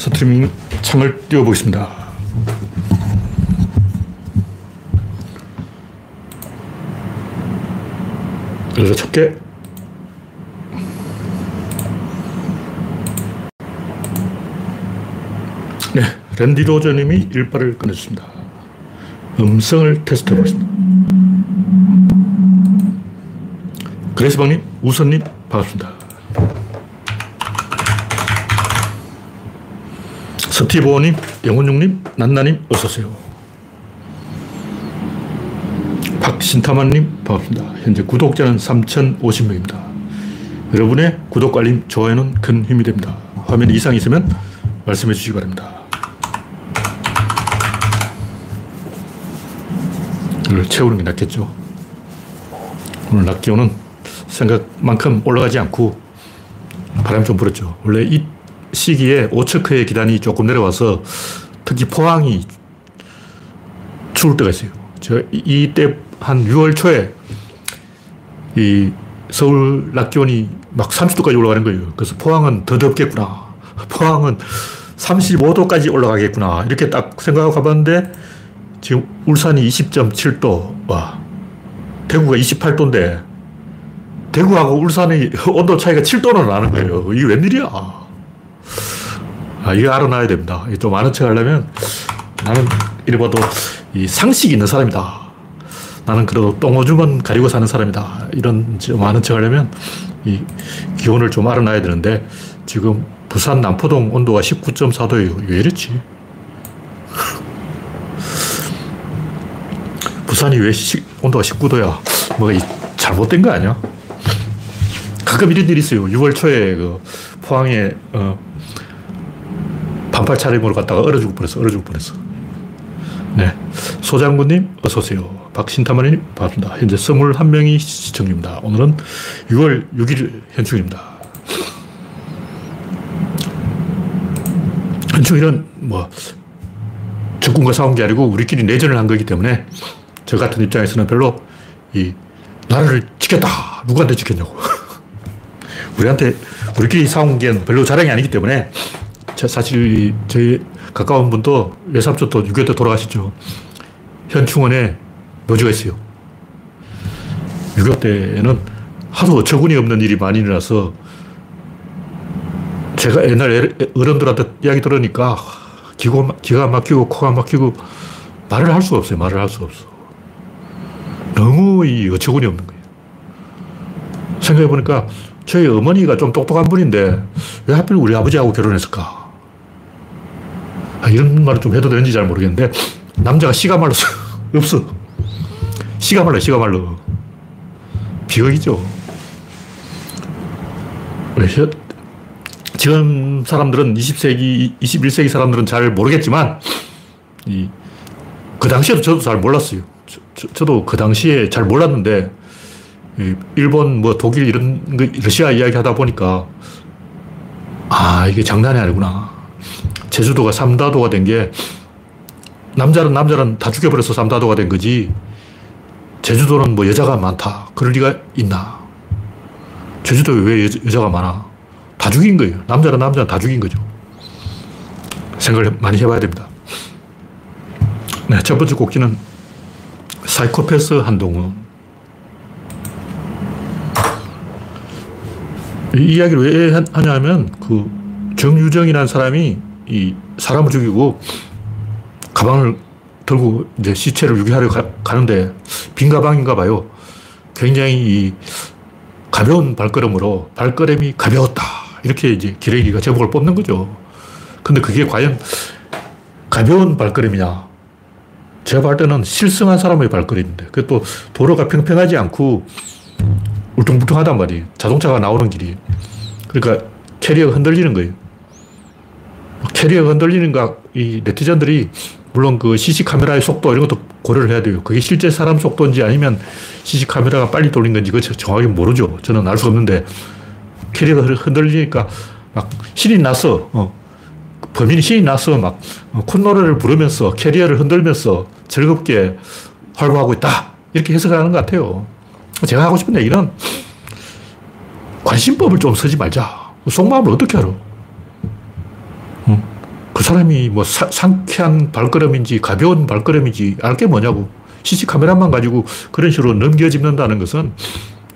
스트리밍 창을 띄워보겠습니다. 그래서 첫 개. 네, 랜디 로저님이 일발을 꺼내주습니다 음성을 테스트 해보겠습니다. 그레스방님, 우선님, 반갑습니다. 스티브님, 영훈용님, 난나님, 어서오세요. 박신타만님, 반갑습니다. 현재 구독자는 3,050명입니다. 여러분의 구독, 알림, 좋아요는 큰 힘이 됩니다. 화면 이상 있으면 말씀해 주시기 바랍니다. 이걸 채우는 게 낫겠죠. 오늘 낮 기온은 생각만큼 올라가지 않고 바람이 좀 불었죠. 원래 이 시기에 오처크의 기단이 조금 내려와서 특히 포항이 추울 때가 있어요. 저 이때 한 6월 초에 이 서울 낮 기온이 막 30도까지 올라가는 거예요. 그래서 포항은 더 덥겠구나. 포항은 35도까지 올라가겠구나. 이렇게 딱 생각하고 가봤는데 지금 울산이 20.7도. 와. 대구가 28도인데 대구하고 울산의 온도 차이가 7도나 나는 거예요. 이게 웬일이야. 아, 이거 알아놔야 됩니다. 좀 아는 척 하려면 나는 이래 봐도 이 상식이 있는 사람이다. 나는 그래도 똥오줌은 가리고 사는 사람이다. 이런 좀 아는 척 하려면 이 기온을 좀 알아놔야 되는데 지금 부산 남포동 온도가 19.4도예요. 왜 이랬지? 부산이 왜 시, 온도가 19도야? 뭐가 잘못된 거 아니야? 가끔 이런 일이 있어요. 6월 초에 그 포항에 어, 반팔 차림으로 갔다가 얼어 죽을 뻔했어. 얼어 죽을 뻔했어. 네. 소장군님, 어서오세요. 박신타마님, 반갑습니다. 현재 21명이 시청 중입니다. 오늘은 6월 6일 현충입니다. 현충일은 뭐, 적군과 싸운 게 아니고 우리끼리 내전을 한 거기 때문에 저 같은 입장에서는 별로 이 나라를 지켰다. 누구한테 지켰냐고. 우리한테, 우리끼리 싸운 게 별로 자랑이 아니기 때문에 사실 저희 가까운 분도 외삼촌도 6.25때 돌아가셨죠. 현충원에 묘지가 있어요. 6.25 때는 하도 어처구니 없는 일이 많이 일어나서 제가 옛날 어른들한테 이야기 들으니까 기고, 기가 막히고 코가 막히고 말을 할 수가 없어요. 말을 할 수가 없어. 너무 이 어처구니 없는 거예요. 생각해보니까 저희 어머니가 좀 똑똑한 분인데 왜 하필 우리 아버지하고 결혼했을까? 아, 이런 말을 좀 해도 되는지 잘 모르겠는데, 남자가 씨가 말랐어. 없어. 씨가 말라, 씨가 말라. 비극이죠. 지금 사람들은 20세기, 21세기 사람들은 잘 모르겠지만, 이, 그 당시에도 저도 잘 몰랐어요. 저, 도그 당시에 잘 몰랐는데, 일본, 뭐 독일 이런 거, 러시아 이야기 하다 보니까, 아, 이게 장난이 아니구나. 제주도가 삼다도가 된 게 남자는 남자는 다 죽여버려서 삼다도가 된 거지 제주도는 뭐 여자가 많다. 그럴 리가 있나. 제주도에 왜 여자, 가 많아? 다 죽인 거예요. 남자는 남자는 다 죽인 거죠. 생각을 많이 해봐야 됩니다. 네, 첫 번째 곡기는 사이코패스 한동훈. 이 이야기를 왜 하냐 하면 그 정유정이라는 사람이 이 사람을 죽이고 가방을 들고 이제 시체를 유기하려 가, 는데빈 가방인가 봐요. 굉장히 이 가벼운 발걸음으로 발걸음이 가벼웠다. 이렇게 이제 기레기가 제목을 뽑는 거죠. 근데 그게 과연 가벼운 발걸음이냐? 제가 볼 때는 실성한 사람의 발걸음인데, 그또 도로가 평평하지 않고 울퉁불퉁하단 말이에요. 자동차가 나오는 길이. 그러니까 캐리어가 흔들리는 거예요. 캐리어가 흔들리는가, 이 네티즌들이 물론 그 CC 카메라의 속도 이런 것도 고려를 해야 돼요. 그게 실제 사람 속도인지 아니면 CC 카메라가 빨리 돌린 건지 그거 정확히 모르죠. 저는 알 수 없는데 캐리어가 흔들리니까 막 신이 났어. 어. 범인이 신이 났어. 막 콧노래를 부르면서 캐리어를 흔들면서 즐겁게 활보하고 있다. 이렇게 해석하는 것 같아요. 제가 하고 싶은 얘기는 관심법을 좀 쓰지 말자. 속마음을 어떻게 알아? 그 사람이 뭐 사, 상쾌한 발걸음인지 가벼운 발걸음인지 알 게 뭐냐고. CC 카메라만 가지고 그런 식으로 넘겨짚는다는 것은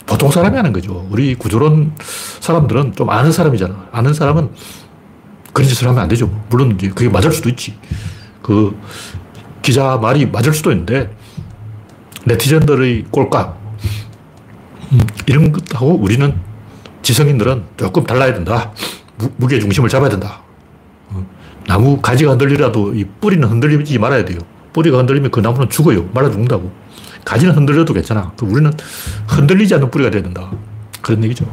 보통 사람이 하는 거죠. 우리 구조론 사람들은 좀 아는 사람이잖아. 아는 사람은 그런 짓을 하면 안 되죠. 물론 이제 그게 맞을 수도 있지. 그 기자 말이 맞을 수도 있는데 네티즌들의 꼴값 음, 이런 것하고 우리는 지성인들은 조금 달라야 된다. 무, 게 중심을 잡아야 된다. 어, 나무 가지가 흔들리라도 이 뿌리는 흔들리지 말아야 돼요. 뿌리가 흔들리면 그 나무는 죽어요. 말아 죽는다고. 가지는 흔들려도 괜찮아. 그 우리는 흔들리지 않는 뿌리가 돼야 된다. 그런 얘기죠.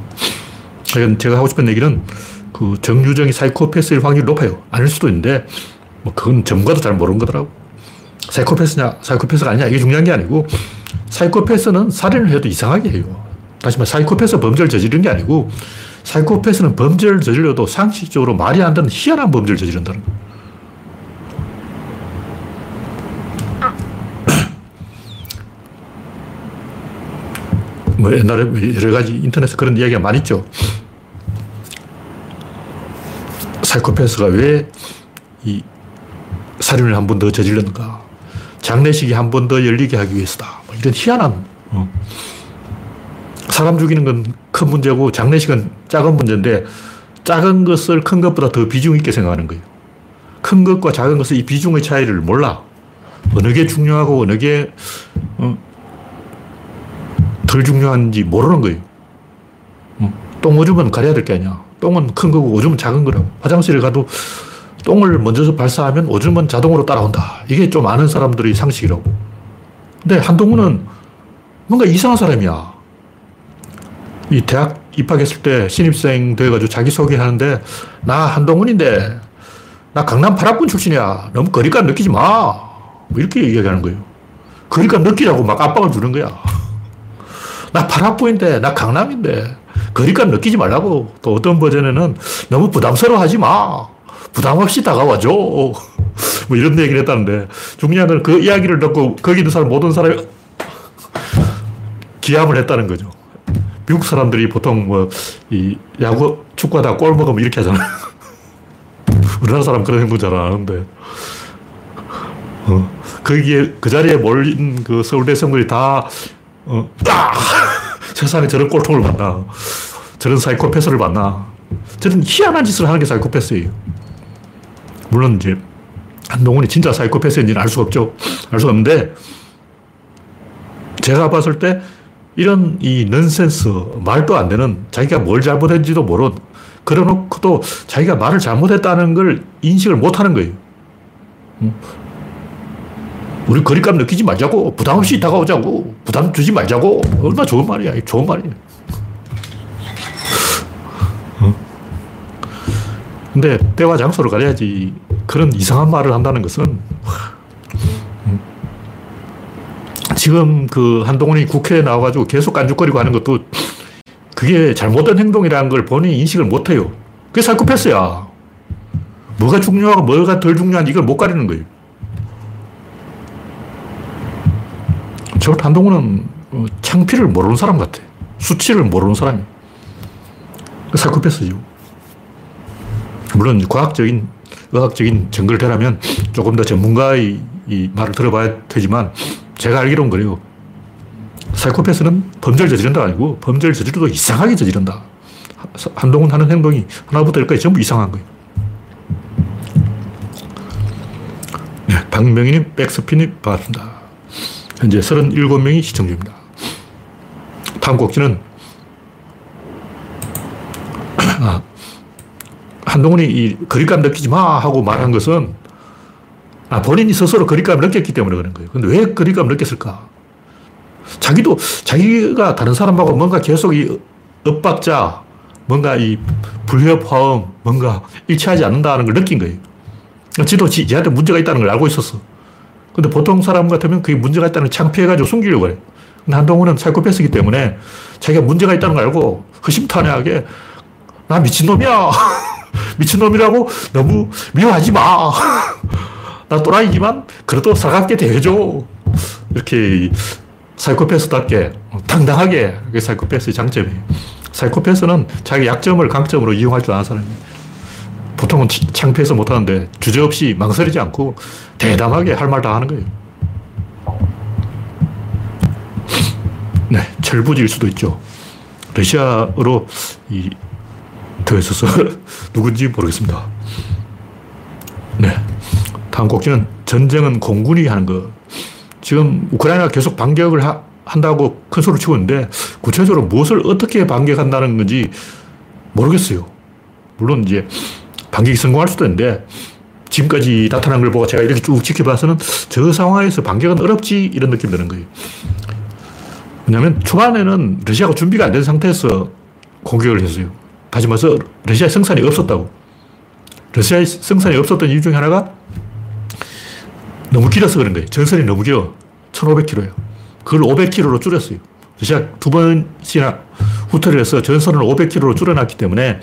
제가 하고 싶은 얘기는 그 정유정이 사이코패스일 확률이 높아요. 아닐 수도 있는데, 뭐 그건 전문가도 잘 모르는 거더라고. 사이코패스냐, 사이코패스가 아니냐, 이게 중요한 게 아니고, 사이코패스는 살인을 해도 이상하게 해요. 다시 말해, 사이코패스 범죄를 저지른 게 아니고, 사이코패스는 범죄를 저질러도 상식적으로 말이 안 되는 희한한 범죄를 저지른다는 거예요. 뭐 옛날에 여러 가지 인터넷에 그런 이야기가 많이 있죠. 사이코패스가 왜 이 살인을 한 번 더 저질렀는가. 장례식이 한 번 더 열리게 하기 위해서다. 뭐 이런 희한한. 어. 사람 죽이는 건 큰 문제고 장례식은 작은 문제인데 작은 것을 큰 것보다 더 비중 있게 생각하는 거예요. 큰 것과 작은 것의 이 비중의 차이를 몰라. 어느 게 중요하고 어느 게 어, 덜 중요한지 모르는 거예요. 똥 오줌은 가려야 될 게 아니야. 똥은 큰 거고 오줌은 작은 거라고. 화장실에 가도 똥을 먼저 발사하면 오줌은 자동으로 따라온다. 이게 좀 아는 사람들의 상식이라고. 근데 한동훈은 뭔가 이상한 사람이야. 이 대학 입학했을 때 신입생 돼가지고 자기소개 하는데 나 한동훈인데 나 강남 8학군 출신이야. 너무 거리감 느끼지 마. 뭐 이렇게 이야기하는 거예요. 거리감 느끼라고 막 압박을 주는 거야. 나 파라포인데, 나 강남인데, 거리감 느끼지 말라고. 또 어떤 버전에는 너무 부담스러워 하지 마. 부담 없이 다가와줘. 뭐 이런 얘기를 했다는데, 중요한 건 그 이야기를 듣고 거기 있는 사람, 모든 사람이 기함을 했다는 거죠. 미국 사람들이 보통 뭐, 이 야구, 축구하다가 골 먹으면 이렇게 하잖아. 우리나라 사람 그런 행동 잘 안 하는데. 어, 거기에, 그 자리에 몰린 그 서울 대 생들이 다 어, 아! 세상에 저런 꼴통을 만나. 저런 사이코패스를 만나. 저런 희한한 짓을 하는 게 사이코패스예요. 물론 이제 한동훈이 진짜 사이코패스인지는 알 수가 없죠. 알 수가 없는데 제가 봤을 때 이런 이 넌센스, 말도 안 되는 자기가 뭘 잘못했는지도 모르는 그래 놓고도 자기가 말을 잘못했다는 걸 인식을 못 하는 거예요. 우리 거리감 느끼지 말자고. 부담 없이 다가오자고. 부담 주지 말자고. 얼마나 좋은 말이야. 좋은 말이야. 어? 근데 때와 장소를 가려야지. 그런 이상한 말을 한다는 것은 음. 지금 그 한동훈이 국회에 나와가지고 계속 깐죽거리고 하는 것도 그게 잘못된 행동이라는 걸 본인이 인식을 못 해요. 그게 사이코패스야. 뭐가 중요하고 뭐가 덜 중요한지 이걸 못 가리는 거예요. 저 한동훈은 어, 창피를 모르는 사람 같아. 수치를 모르는 사람이. 사이코패스죠. 물론 과학적인, 의학적인 증거를 대라면 조금 더 전문가의 말을 들어봐야 되지만 제가 알기로는 그래요. 사이코패스는 범죄를 저지른다 아니고 범죄를 저지르도 이상하게 저지른다. 한동훈 하는 행동이 하나부터 열까지 전부 이상한 거예요. 네, 박명희님 백스피님 반갑습니다. 현재 37명이 시청 중입니다. 다음 곡지는 아, 한동훈이 이 거리감 느끼지 마 하고 말한 것은 아, 본인이 스스로 거리감을 느꼈기 때문에 그런 거예요. 근데 왜 거리감을 느꼈을까? 자기도 자기가 다른 사람하고 뭔가 계속 이 엇박자, 뭔가 이 불협화음, 뭔가 일치하지 않는다는 걸 느낀 거예요. 지도 지한테 문제가 있다는 걸 알고 있었어. 근데 보통 사람 같으면 그게 문제가 있다는 걸 창피해가지고 숨기려고 그래. 근데 한동훈은 사이코패스기 때문에 자기가 문제가 있다는 걸 알고 허심탄회하게 나 미친놈이야. 미친놈이라고 너무 미워하지 마. 나 또라이지만 그래도 살갑게 대해줘. 이렇게 사이코패스답게 당당하게 그게 사이코패스의 장점이에요. 사이코패스는 자기 약점을 강점으로 이용할 줄 아는 사람이에요. 보통은 창피해서 못하는데 주저없이 망설이지 않고 대담하게 할 말 다 하는 거예요. 네, 철부지일 수도 있죠. 러시아어로 이 더있어서 누군지 모르겠습니다. 네. 다음 곡지는 전쟁은 공군이 하는 거. 지금 우크라이나가 계속 반격을 하, 한다고 큰 소리를 치고 있는데 구체적으로 무엇을 어떻게 반격한다는 건지 모르겠어요. 물론 이제 반격이 성공할 수도 있는데 지금까지 나타난 걸 보고 제가 이렇게 쭉 지켜봐서는 저 상황에서 반격은 어렵지 이런 느낌이 드는 거예요. 왜냐하면 초반에는 러시아가 준비가 안 된 상태에서 공격을 했어요. 다시 말해서 러시아의 생산이 없었다고. 러시아의 생산이 없었던 이유 중에 하나가 너무 길어서 그런 거예요. 전선이 너무 길어. 1500km예요. 그걸 500km로 줄였어요. 러시아 두 번씩이나 후퇴를 해서 전선을 500km로 줄여놨기 때문에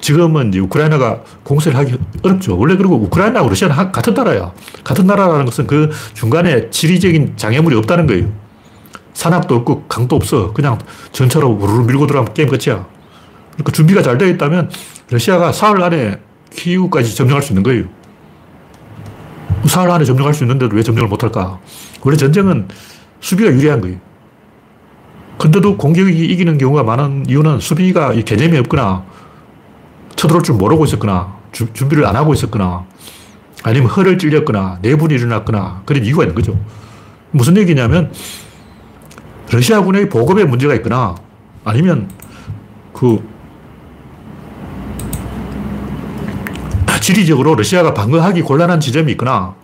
지금은 이제 우크라이나가 공세를 하기 어렵죠. 원래 그리고 우크라이나하고 러시아는 같은 나라야. 같은 나라라는 것은 그 중간에 지리적인 장애물이 없다는 거예요. 산악도 없고 강도 없어. 그냥 전차로 우르르 밀고 들어가면 게임 끝이야. 그러니까 준비가 잘 되어 있다면 러시아가 사흘 안에 키우까지 점령할 수 있는 거예요. 사흘 안에 점령할 수 있는데도 왜 점령을 못할까? 원래 전쟁은 수비가 유리한 거예요. 근데도 공격이 이기는 경우가 많은 이유는 수비가 개념이 없거나 쳐들어올 줄 모르고 있었거나 주, 준비를 안 하고 있었거나 아니면 허를 찔렸거나 내분이 일어났거나 그런 이유가 있는 거죠. 무슨 얘기냐면 러시아군의 보급에 문제가 있거나 아니면 그 지리적으로 러시아가 방어하기 곤란한 지점이 있거나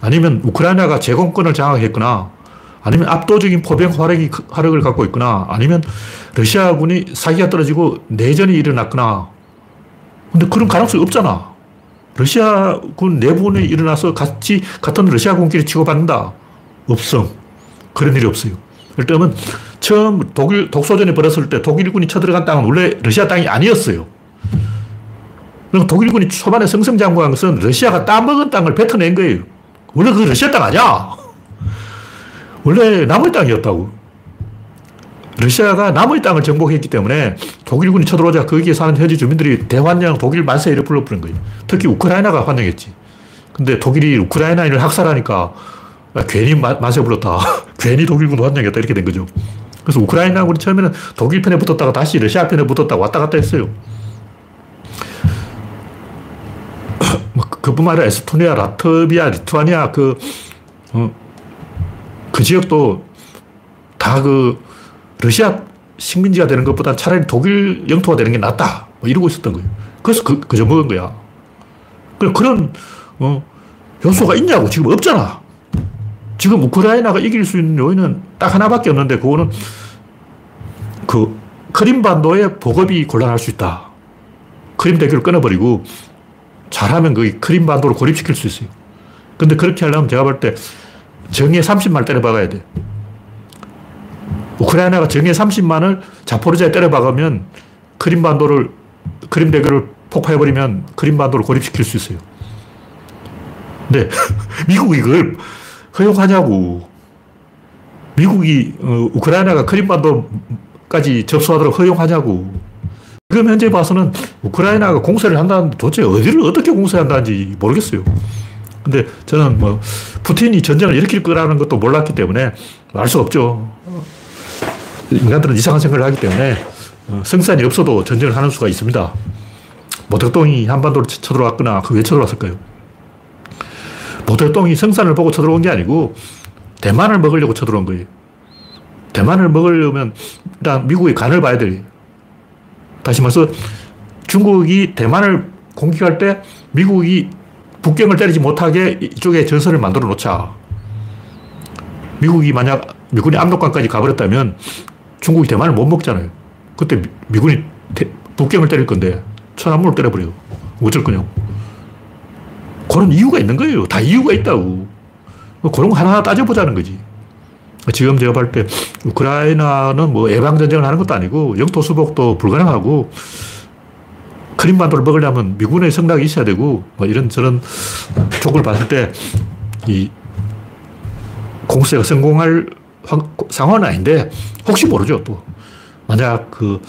아니면 우크라이나가 제공권을 장악했거나 아니면 압도적인 포병 화력이, 화력을 갖고 있거나 아니면 러시아군이 사기가 떨어지고 내전이 일어났거나 근데 그런 가능성이 없잖아. 러시아군 내부에 일어나서 같이 같은 러시아군끼리 치고받는다. 없어. 그런 일이 없어요. 일단은 처음 독일 독소전이 벌었을 때 독일군이 쳐들어간 땅은 원래 러시아 땅이 아니었어요. 그럼 독일군이 초반에 승승장구한 것은 러시아가 따먹은 땅을 뱉어낸 거예요. 원래 그 러시아 땅 아니야. 원래 남의 땅이었다고. 러시아가 남의 땅을 정복했기 때문에 독일군이 쳐들어오자 거기에 사는 현지 주민들이 대환영 독일 만세 이를 불러부른 거예요. 특히 우크라이나가 환영했지. 근데 독일이 우크라이나인을 학살하니까 아, 괜히 만세 불렀다. 괜히 독일군 환영했다. 이렇게 된 거죠. 그래서 우크라이나군이 처음에는 독일 편에 붙었다가 다시 러시아 편에 붙었다가 왔다 갔다 했어요. 뭐 그뿐만 아니라 에스토니아, 라트비아, 리투아니아 그, 어, 그 지역도 다 그 러시아 식민지가 되는 것보다 차라리 독일 영토가 되는 게 낫다. 뭐 이러고 있었던 거예요. 그래서 그, 그저 먹은 거야. 그런, 어, 요소가 있냐고 지금 없잖아. 지금 우크라이나가 이길 수 있는 요인은 딱 하나밖에 없는데 그거는 그 크림반도의 보급이 곤란할 수 있다. 크림 대교를 끊어버리고 잘하면 거기 크림반도를 고립시킬 수 있어요. 근데 그렇게 하려면 제가 볼 때 정예 30만 때려박아야 돼. 우크라이나가 정예 30만을 자포르자에 때려박으면 크림반도를, 크림 대교를 폭파해버리면 크림반도를 고립시킬 수 있어요. 근데 미국이 이걸 허용하냐고. 미국이 어, 우크라이나가 크림반도까지 접수하도록 허용하냐고. 지금 현재 봐서는 우크라이나가 공세를 한다는데 도대체 어디를 어떻게 공세한다는지 모르겠어요. 근데 저는 뭐 푸틴이 전쟁을 일으킬 거라는 것도 몰랐기 때문에 알 수 없죠. 인간들은 이상한 생각을 하기 때문에 어, 성산이 없어도 전쟁을 하는 수가 있습니다. 모택동이 한반도로 쳐들어왔거나 그 왜 쳐들어왔을까요? 모택동이 성산을 보고 쳐들어온 게 아니고 대만을 먹으려고 쳐들어온 거예요. 대만을 먹으려면 일단 미국의 간을 봐야 돼요. 다시 말해서 중국이 대만을 공격할 때 미국이 북경을 때리지 못하게 이쪽에 전선을 만들어 놓자. 미국이 만약 미군이 압록강까지 가버렸다면 중국이 대만을 못 먹잖아요. 그때 미군이 북경을 때릴 건데 천안문을 때려버려요. 어쩔 거냐고. 그런 이유가 있는 거예요. 다 이유가 있다고. 그런 거 하나하나 따져보자는 거지. 지금 제가 볼 때 우크라이나는 뭐 예방전쟁을 하는 것도 아니고 영토 수복도 불가능하고 크림반도를 먹으려면 미군의 성락이 있어야 되고 뭐 이런 저런 족을 봤을 때 이 공세가 성공할 상황은 아닌데 혹시 모르죠 또 만약 그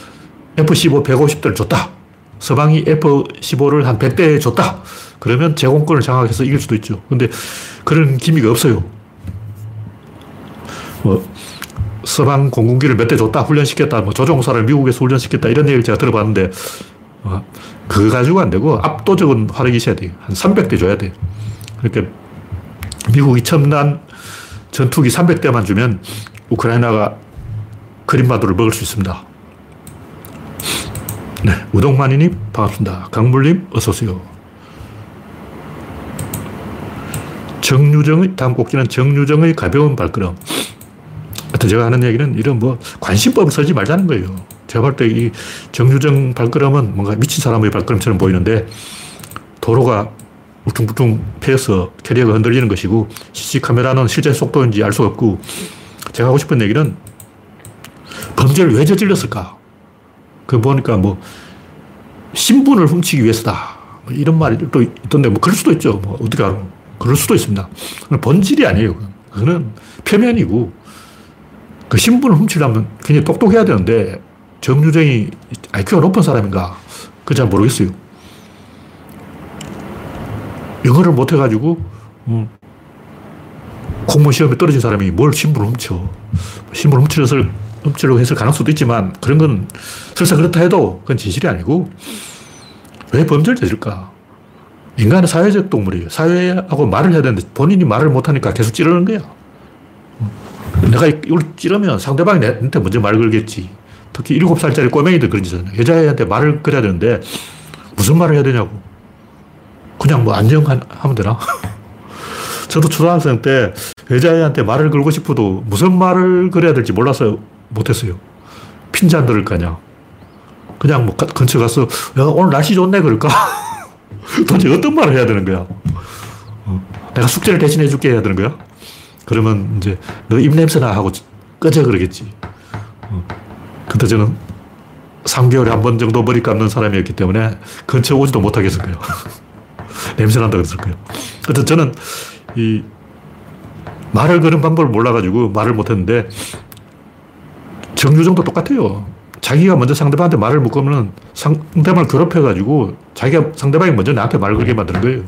F-15 150대를 줬다 서방이 F-15를 한 100대 줬다. 그러면 제공권을 장악해서 이길 수도 있죠. 근데 그런 기미가 없어요. 뭐, 서방 공군기를 몇 대 줬다, 훈련시켰다, 뭐 조종사를 미국에서 훈련시켰다, 이런 얘기를 제가 들어봤는데, 어, 그거 가지고 안 되고 압도적인 화력이 있어야 돼요. 한 300대 줘야 돼요. 그러니까 미국이 첨단 전투기 300대만 주면 우크라이나가 크림바도를 먹을 수 있습니다. 네, 우동마니님 반갑습니다. 강물님 어서오세요. 정유정의, 다음 꼭지는 정유정의 가벼운 발걸음. 하여튼 제가 하는 얘기는 이런 뭐 관심법을 쓰지 말자는 거예요. 제가 볼 때 이 정유정 발걸음은 뭔가 미친 사람의 발걸음처럼 보이는데 도로가 울퉁불퉁 패여서 캐리어가 흔들리는 것이고 CC 카메라는 실제 속도인지 알 수 없고 제가 하고 싶은 얘기는 범죄를 왜 저질렀을까? 그 보니까 뭐 신분을 훔치기 위해서다. 뭐 이런 말이 또 있던데 뭐 그럴 수도 있죠. 뭐 어떻게 알아? 그럴 수도 있습니다. 본질이 아니에요. 그거는 표면이고 그 신분을 훔치려면 굉장히 똑똑해야 되는데 정유정이 IQ가 높은 사람인가? 그잘 모르겠어요. 영어를 못해가지고, 음, 공무원 시험에 떨어진 사람이 뭘 신분을 훔쳐. 신분을 훔치려서, 훔치려고 했을 가능성도 있지만, 그런 건 설사 그렇다 해도 그건 진실이 아니고, 왜 범죄를 저질까? 인간은 사회적 동물이에요. 사회하고 말을 해야 되는데 본인이 말을 못하니까 계속 찌르는 거야. 내가 이걸 찌르면 상대방이 나한테 먼저 말 걸겠지. 특히 7살짜리 꼬맹이들 그런 짓 하잖아요. 여자애한테 말을 걸어야 되는데 무슨 말을 해야 되냐고. 그냥 뭐 안녕하면 되나? 저도 초등학생 때 여자애한테 말을 걸고 싶어도 무슨 말을 걸어야 될지 몰라서 못했어요. 핀잔 들을 거냐. 그냥 뭐 근처 가서 야, 오늘 날씨 좋네 그럴까? 도대체 어떤 말을 해야 되는 거야? 어, 내가 숙제를 대신해 줄게 해야 되는 거야? 그러면 이제 너 입냄새나 하고 꺼져 그러겠지. 어. 근데 저는 3개월에 한 번 정도 머리 감는 사람이었기 때문에 근처 오지도 못하겠을 거예요. 냄새 난다 그랬을 거예요. 하여튼 저는 이 말을 거는 방법을 몰라가지고 말을 못했는데 정유정도 똑같아요. 자기가 먼저 상대방한테 말을 묻으면 상대방을 괴롭혀가지고 자기가 상대방이 먼저 나한테 말을 걸게 만드는 거예요.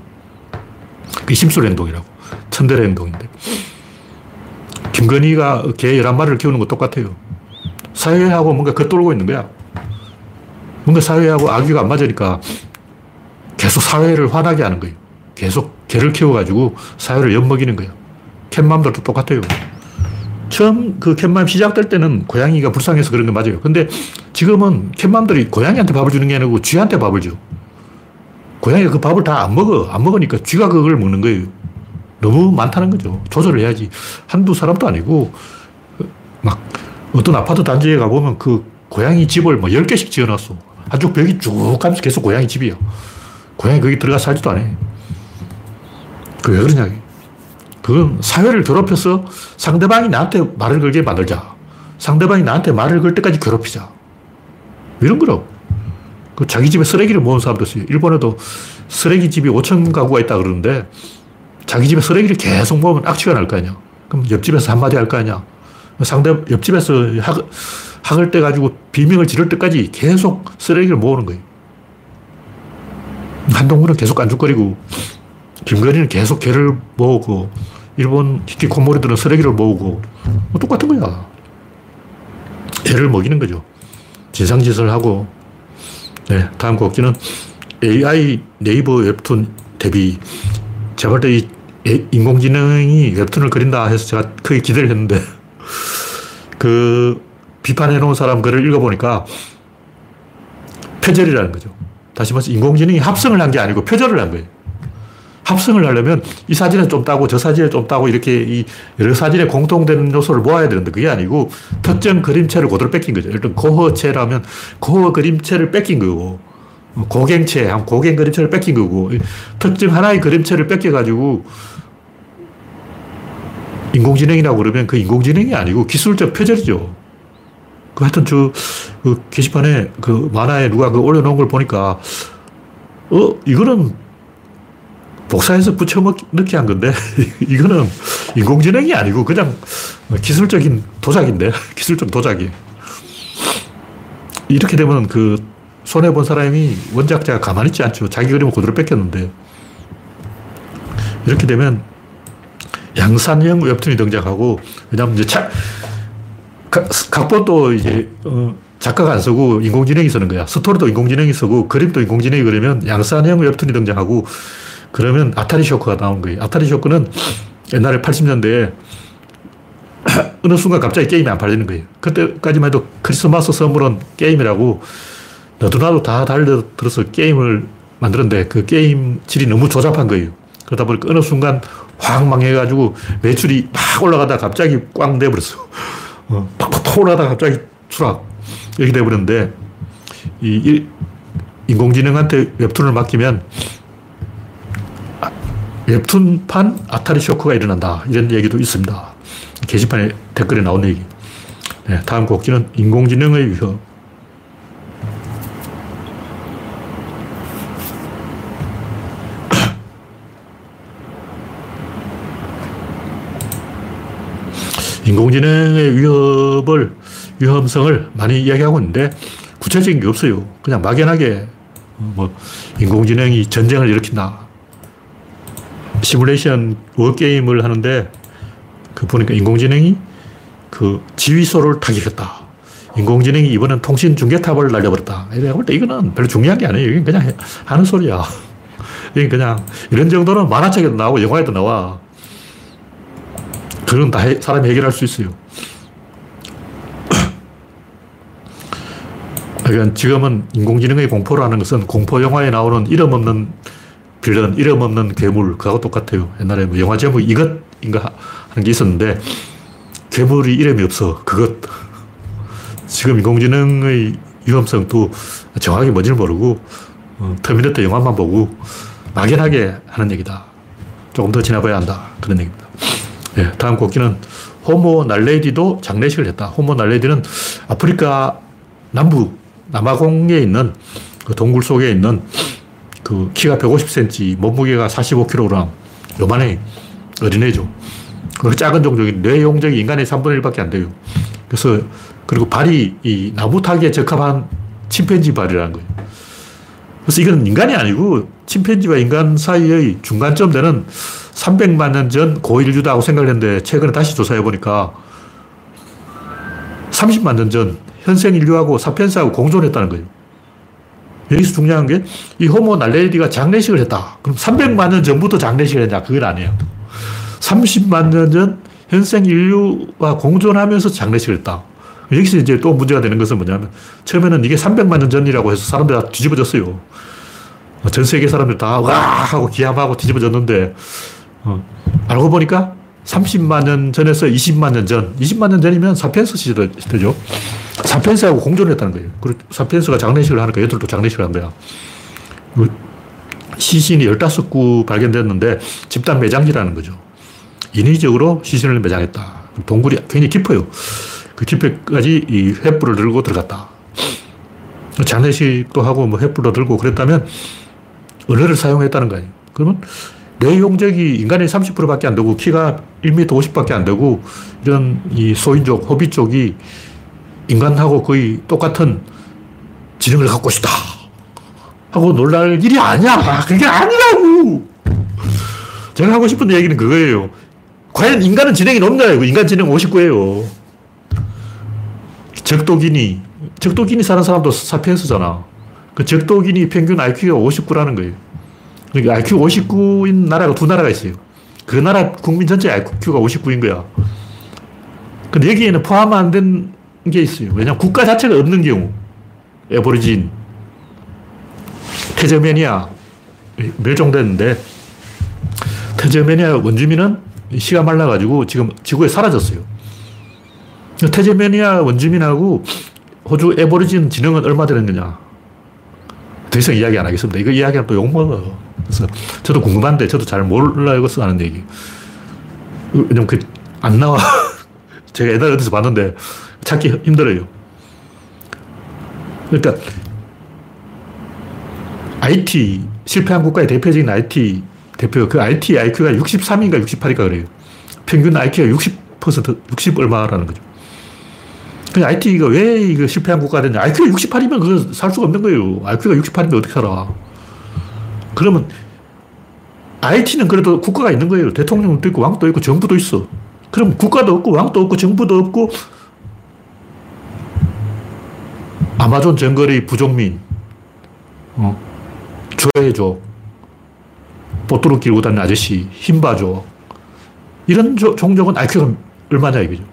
그게 심술 행동이라고. 천대의 행동인데. 김건희가 개 11마리를 키우는 거 똑같아요. 사회하고 뭔가 겉돌고 있는 거야. 뭔가 사회하고 아기가 안 맞으니까 계속 사회를 화나게 하는 거예요. 계속 개를 키워가지고 사회를 엿먹이는 거예요. 캣맘들도 똑같아요. 처음 그 캣맘 시작될 때는 고양이가 불쌍해서 그런 거 맞아요. 근데 지금은 캣맘들이 고양이한테 밥을 주는 게 아니고 쥐한테 밥을 줘. 고양이가 그 밥을 다 안 먹어. 안 먹으니까 쥐가 그걸 먹는 거예요. 너무 많다는 거죠. 조절을 해야지. 한두 사람도 아니고 막 어떤 아파트 단지에 가보면 그 고양이 집을 뭐 10개씩 지어놨어. 한쪽 벽이 쭉 가면서 계속 고양이 집이야. 고양이 거기 들어가 살지도 않아. 그왜 그러냐. 그건 사회를 괴롭혀서 상대방이 나한테 말을 걸게 만들자. 상대방이 나한테 말을 걸 때까지 괴롭히자. 이런 거라고. 그 자기 집에 쓰레기를 모은 사람도 있어요. 일본에도 쓰레기 집이 5천 가구가 있다 그러는데 자기 집에 쓰레기를 계속 모으면 악취가 날 거 아니야. 그럼 옆집에서 한마디 할 거 아니야. 상대, 옆집에서 학, 학을 때 가지고 비명을 지를 때까지 계속 쓰레기를 모으는 거예요. 한동훈은 계속 안죽거리고, 김건희는 계속 개를 모으고, 일본 히키코모리들은 쓰레기를 모으고, 뭐 똑같은 거야. 애를 먹이는 거죠. 진상짓을 하고, 네, 다음 곡지는 AI 네이버 웹툰 대비. 제가 볼때 인공지능이 웹툰을 그린다 해서 제가 크게 기대를 했는데, 그 비판해 놓은 사람 글을 읽어보니까 표절이라는 거죠. 다시 말해서 인공지능이 합성을 한 게 아니고 표절을 한 거예요. 합성을 하려면 이 사진에 좀 따고 저 사진에 좀 따고 이렇게 이 여러 사진에 공통되는 요소를 모아야 되는데 그게 아니고 특정 그림체를 그대로 뺏긴 거죠. 들어 고허체라면 고허 그림체를 뺏긴 거고 고갱체, 고갱 그림체를 뺏긴 거고 특정 하나의 그림체를 뺏겨가지고 인공지능이라고 그러면 그 인공지능이 아니고 기술적 표절이죠. 그 하여튼 저, 그 게시판에 그 만화에 누가 그 올려놓은 걸 보니까, 어, 이거는 복사해서 붙여넣기 한 건데, 이거는 인공지능이 아니고 그냥 기술적인 도작인데, 기술적 도작이. 이렇게 되면 그 손해본 사람이 원작자가 가만히 있지 않죠. 자기 그림을 그대로 뺏겼는데. 이렇게 되면 양산형 웹툰이 등장하고, 왜냐면 이제 차, 각본도 이제, 어, 작가가 안 쓰고 인공지능이 쓰는 거야. 스토리도 인공지능이 쓰고 그림도 인공지능이 그리면 양산형 웹툰이 등장하고 그러면 아타리 쇼크가 나온 거예요. 아타리 쇼크는 옛날에 80년대에 어느 순간 갑자기 게임이 안 팔리는 거예요. 그때까지만 해도 크리스마스 선물은 게임이라고 너도나도 다 달려들어서 게임을 만들었는데 그 게임 질이 너무 조잡한 거예요. 그러다 보니까 어느 순간 확 망해가지고 매출이 막 올라가다 갑자기 꽝 돼버렸어. 어, 팍팍 올라가다 갑자기 추락. 이렇게 돼버렸는데 이 인공지능한테 웹툰을 맡기면 웹툰판 아타리 쇼크가 일어난다. 이런 얘기도 있습니다. 게시판에 댓글에 나온 얘기. 네, 다음 곡지는 인공지능의 위협. 인공지능의 위협을, 위험성을 많이 이야기하고 있는데 구체적인 게 없어요. 그냥 막연하게 뭐 인공지능이 전쟁을 일으킨다. 시뮬레이션 워게임을 하는데 그 보니까 인공지능이 그 지휘소를 타격했다. 인공지능이 이번엔 통신 중계탑을 날려버렸다. 내가 볼때 이거는 별로 중요한 게 아니에요. 이건 그냥 하는 소리야. 이건 그냥 이런 정도는 만화책에도 나오고 영화에도 나와. 그건 다 해, 사람이 해결할 수 있어요. 그러니까 지금은 인공지능의 공포라는 것은 공포 영화에 나오는 이름 없는 빌런, 이름 없는 괴물, 그하고 똑같아요. 옛날에 뭐 영화 제목이 이것인가 하는 게 있었는데, 괴물이 이름이 없어. 그것. 지금 인공지능의 위험성도 정확히 뭔지를 모르고, 어, 터미네이터 영화만 보고 막연하게 하는 얘기다. 조금 더 지나봐야 한다. 그런 얘기입니다. 네, 다음 곡기는 호모 날레디도 장례식을 했다. 호모 날레디는 아프리카 남부, 남아공에 있는 그 동굴 속에 있는 그 키가 150cm, 몸무게가 45kg, 요만해. 어린애죠. 그 작은 종족이 뇌용적이 인간의 3분의 1밖에 안 돼요. 그래서, 그리고 발이 이 나무 타기에 적합한 침팬지 발이라는 거예요. 그래서 이건 인간이 아니고 침팬지와 인간 사이의 중간점 되는 300만 년 전 고인류다고 생각을 했는데 최근에 다시 조사해 보니까 30만 년 전 현생 인류하고 사피엔스하고 공존했다는 거예요. 여기서 중요한 게 이 호모 날레디가 장례식을 했다. 그럼 300만 년 전부터 장례식을 했냐? 그건 아니에요. 30만 년 전 현생 인류와 공존하면서 장례식을 했다. 여기서 이제 또 문제가 되는 것은 뭐냐면 처음에는 이게 300만 년 전이라고 해서 사람들 다 뒤집어졌어요. 전 세계 사람들 다 와! 하고 기함하고 뒤집어졌는데 어, 알고 보니까 30만 년 전에서 20만 년 전, 20만 년 전이면 사피엔스 시대죠. 사피엔스하고 공존했다는 거예요. 그리고 사피엔스가 장례식을 하니까 얘들도 장례식을 한 거야. 그 시신이 15구 발견됐는데 집단 매장지라는 거죠. 인위적으로 시신을 매장했다. 동굴이 굉장히 깊어요. 그 깊이까지 이 횃불을 들고 들어갔다. 장례식도 하고 뭐 횃불도 들고 그랬다면 은혜를 사용했다는 거예요. 그러면 뇌 용적이 인간의 30%밖에 안 되고 키가 1m 50밖에 안 되고 이런 이 소인족, 호비 쪽이 인간하고 거의 똑같은 지능을 갖고 있다. 하고 놀랄 일이 아니야. 그게 아니라고. 제가 하고 싶은 얘기는 그거예요. 과연 인간은 지능이 높냐고. 인간 지능 59예요. 적도기니. 적도기니 사는 사람도 사피엔스잖아. 그 적도기니 평균 IQ가 59라는 거예요. 그러니까 IQ 59인 나라가 두 나라가 있어요. 그 나라 국민 전체 IQ가 59인 거야. 근데 여기에는 포함 안 된 게 있어요. 왜냐면 국가 자체가 없는 경우. 에보리진, 테저메니아, 멸종됐는데, 테저메니아 원주민은 시가 말라가지고 지금 지구에 사라졌어요. 테저메니아 원주민하고 호주 에보리진 진흥은 얼마 되는 거냐. 더 이상 이야기 안 하겠습니다. 이거 이야기하면 또 욕먹어요. 그래서 저도 궁금한데 저도 잘 몰라요. 그래서 하는 얘기. 왜냐면 그, 안 나와. 제가 옛날에 어디서 봤는데 찾기 힘들어요. 그러니까 IT, 실패한 국가의 대표적인 IT 대표, 그 IT IQ가 63인가 68인가 그래요. 평균 IQ가 60%, 60 얼마라는 거죠. 그 IT가 왜 이거 실패한 국가가 됐냐. IQ가 68이면 그거 살 수가 없는 거예요. IQ가 68인데 어떻게 살아. 그러면 IT는 그래도 국가가 있는 거예요. 대통령도 있고 왕도 있고 정부도 있어. 그럼 국가도 없고 왕도 없고 정부도 없고 아마존 정거리 부족민, 어, 조회족, 보뚜루 끼고 다니는 아저씨, 흰바족. 이런 조, 종족은 IQ가 얼마냐 이거죠.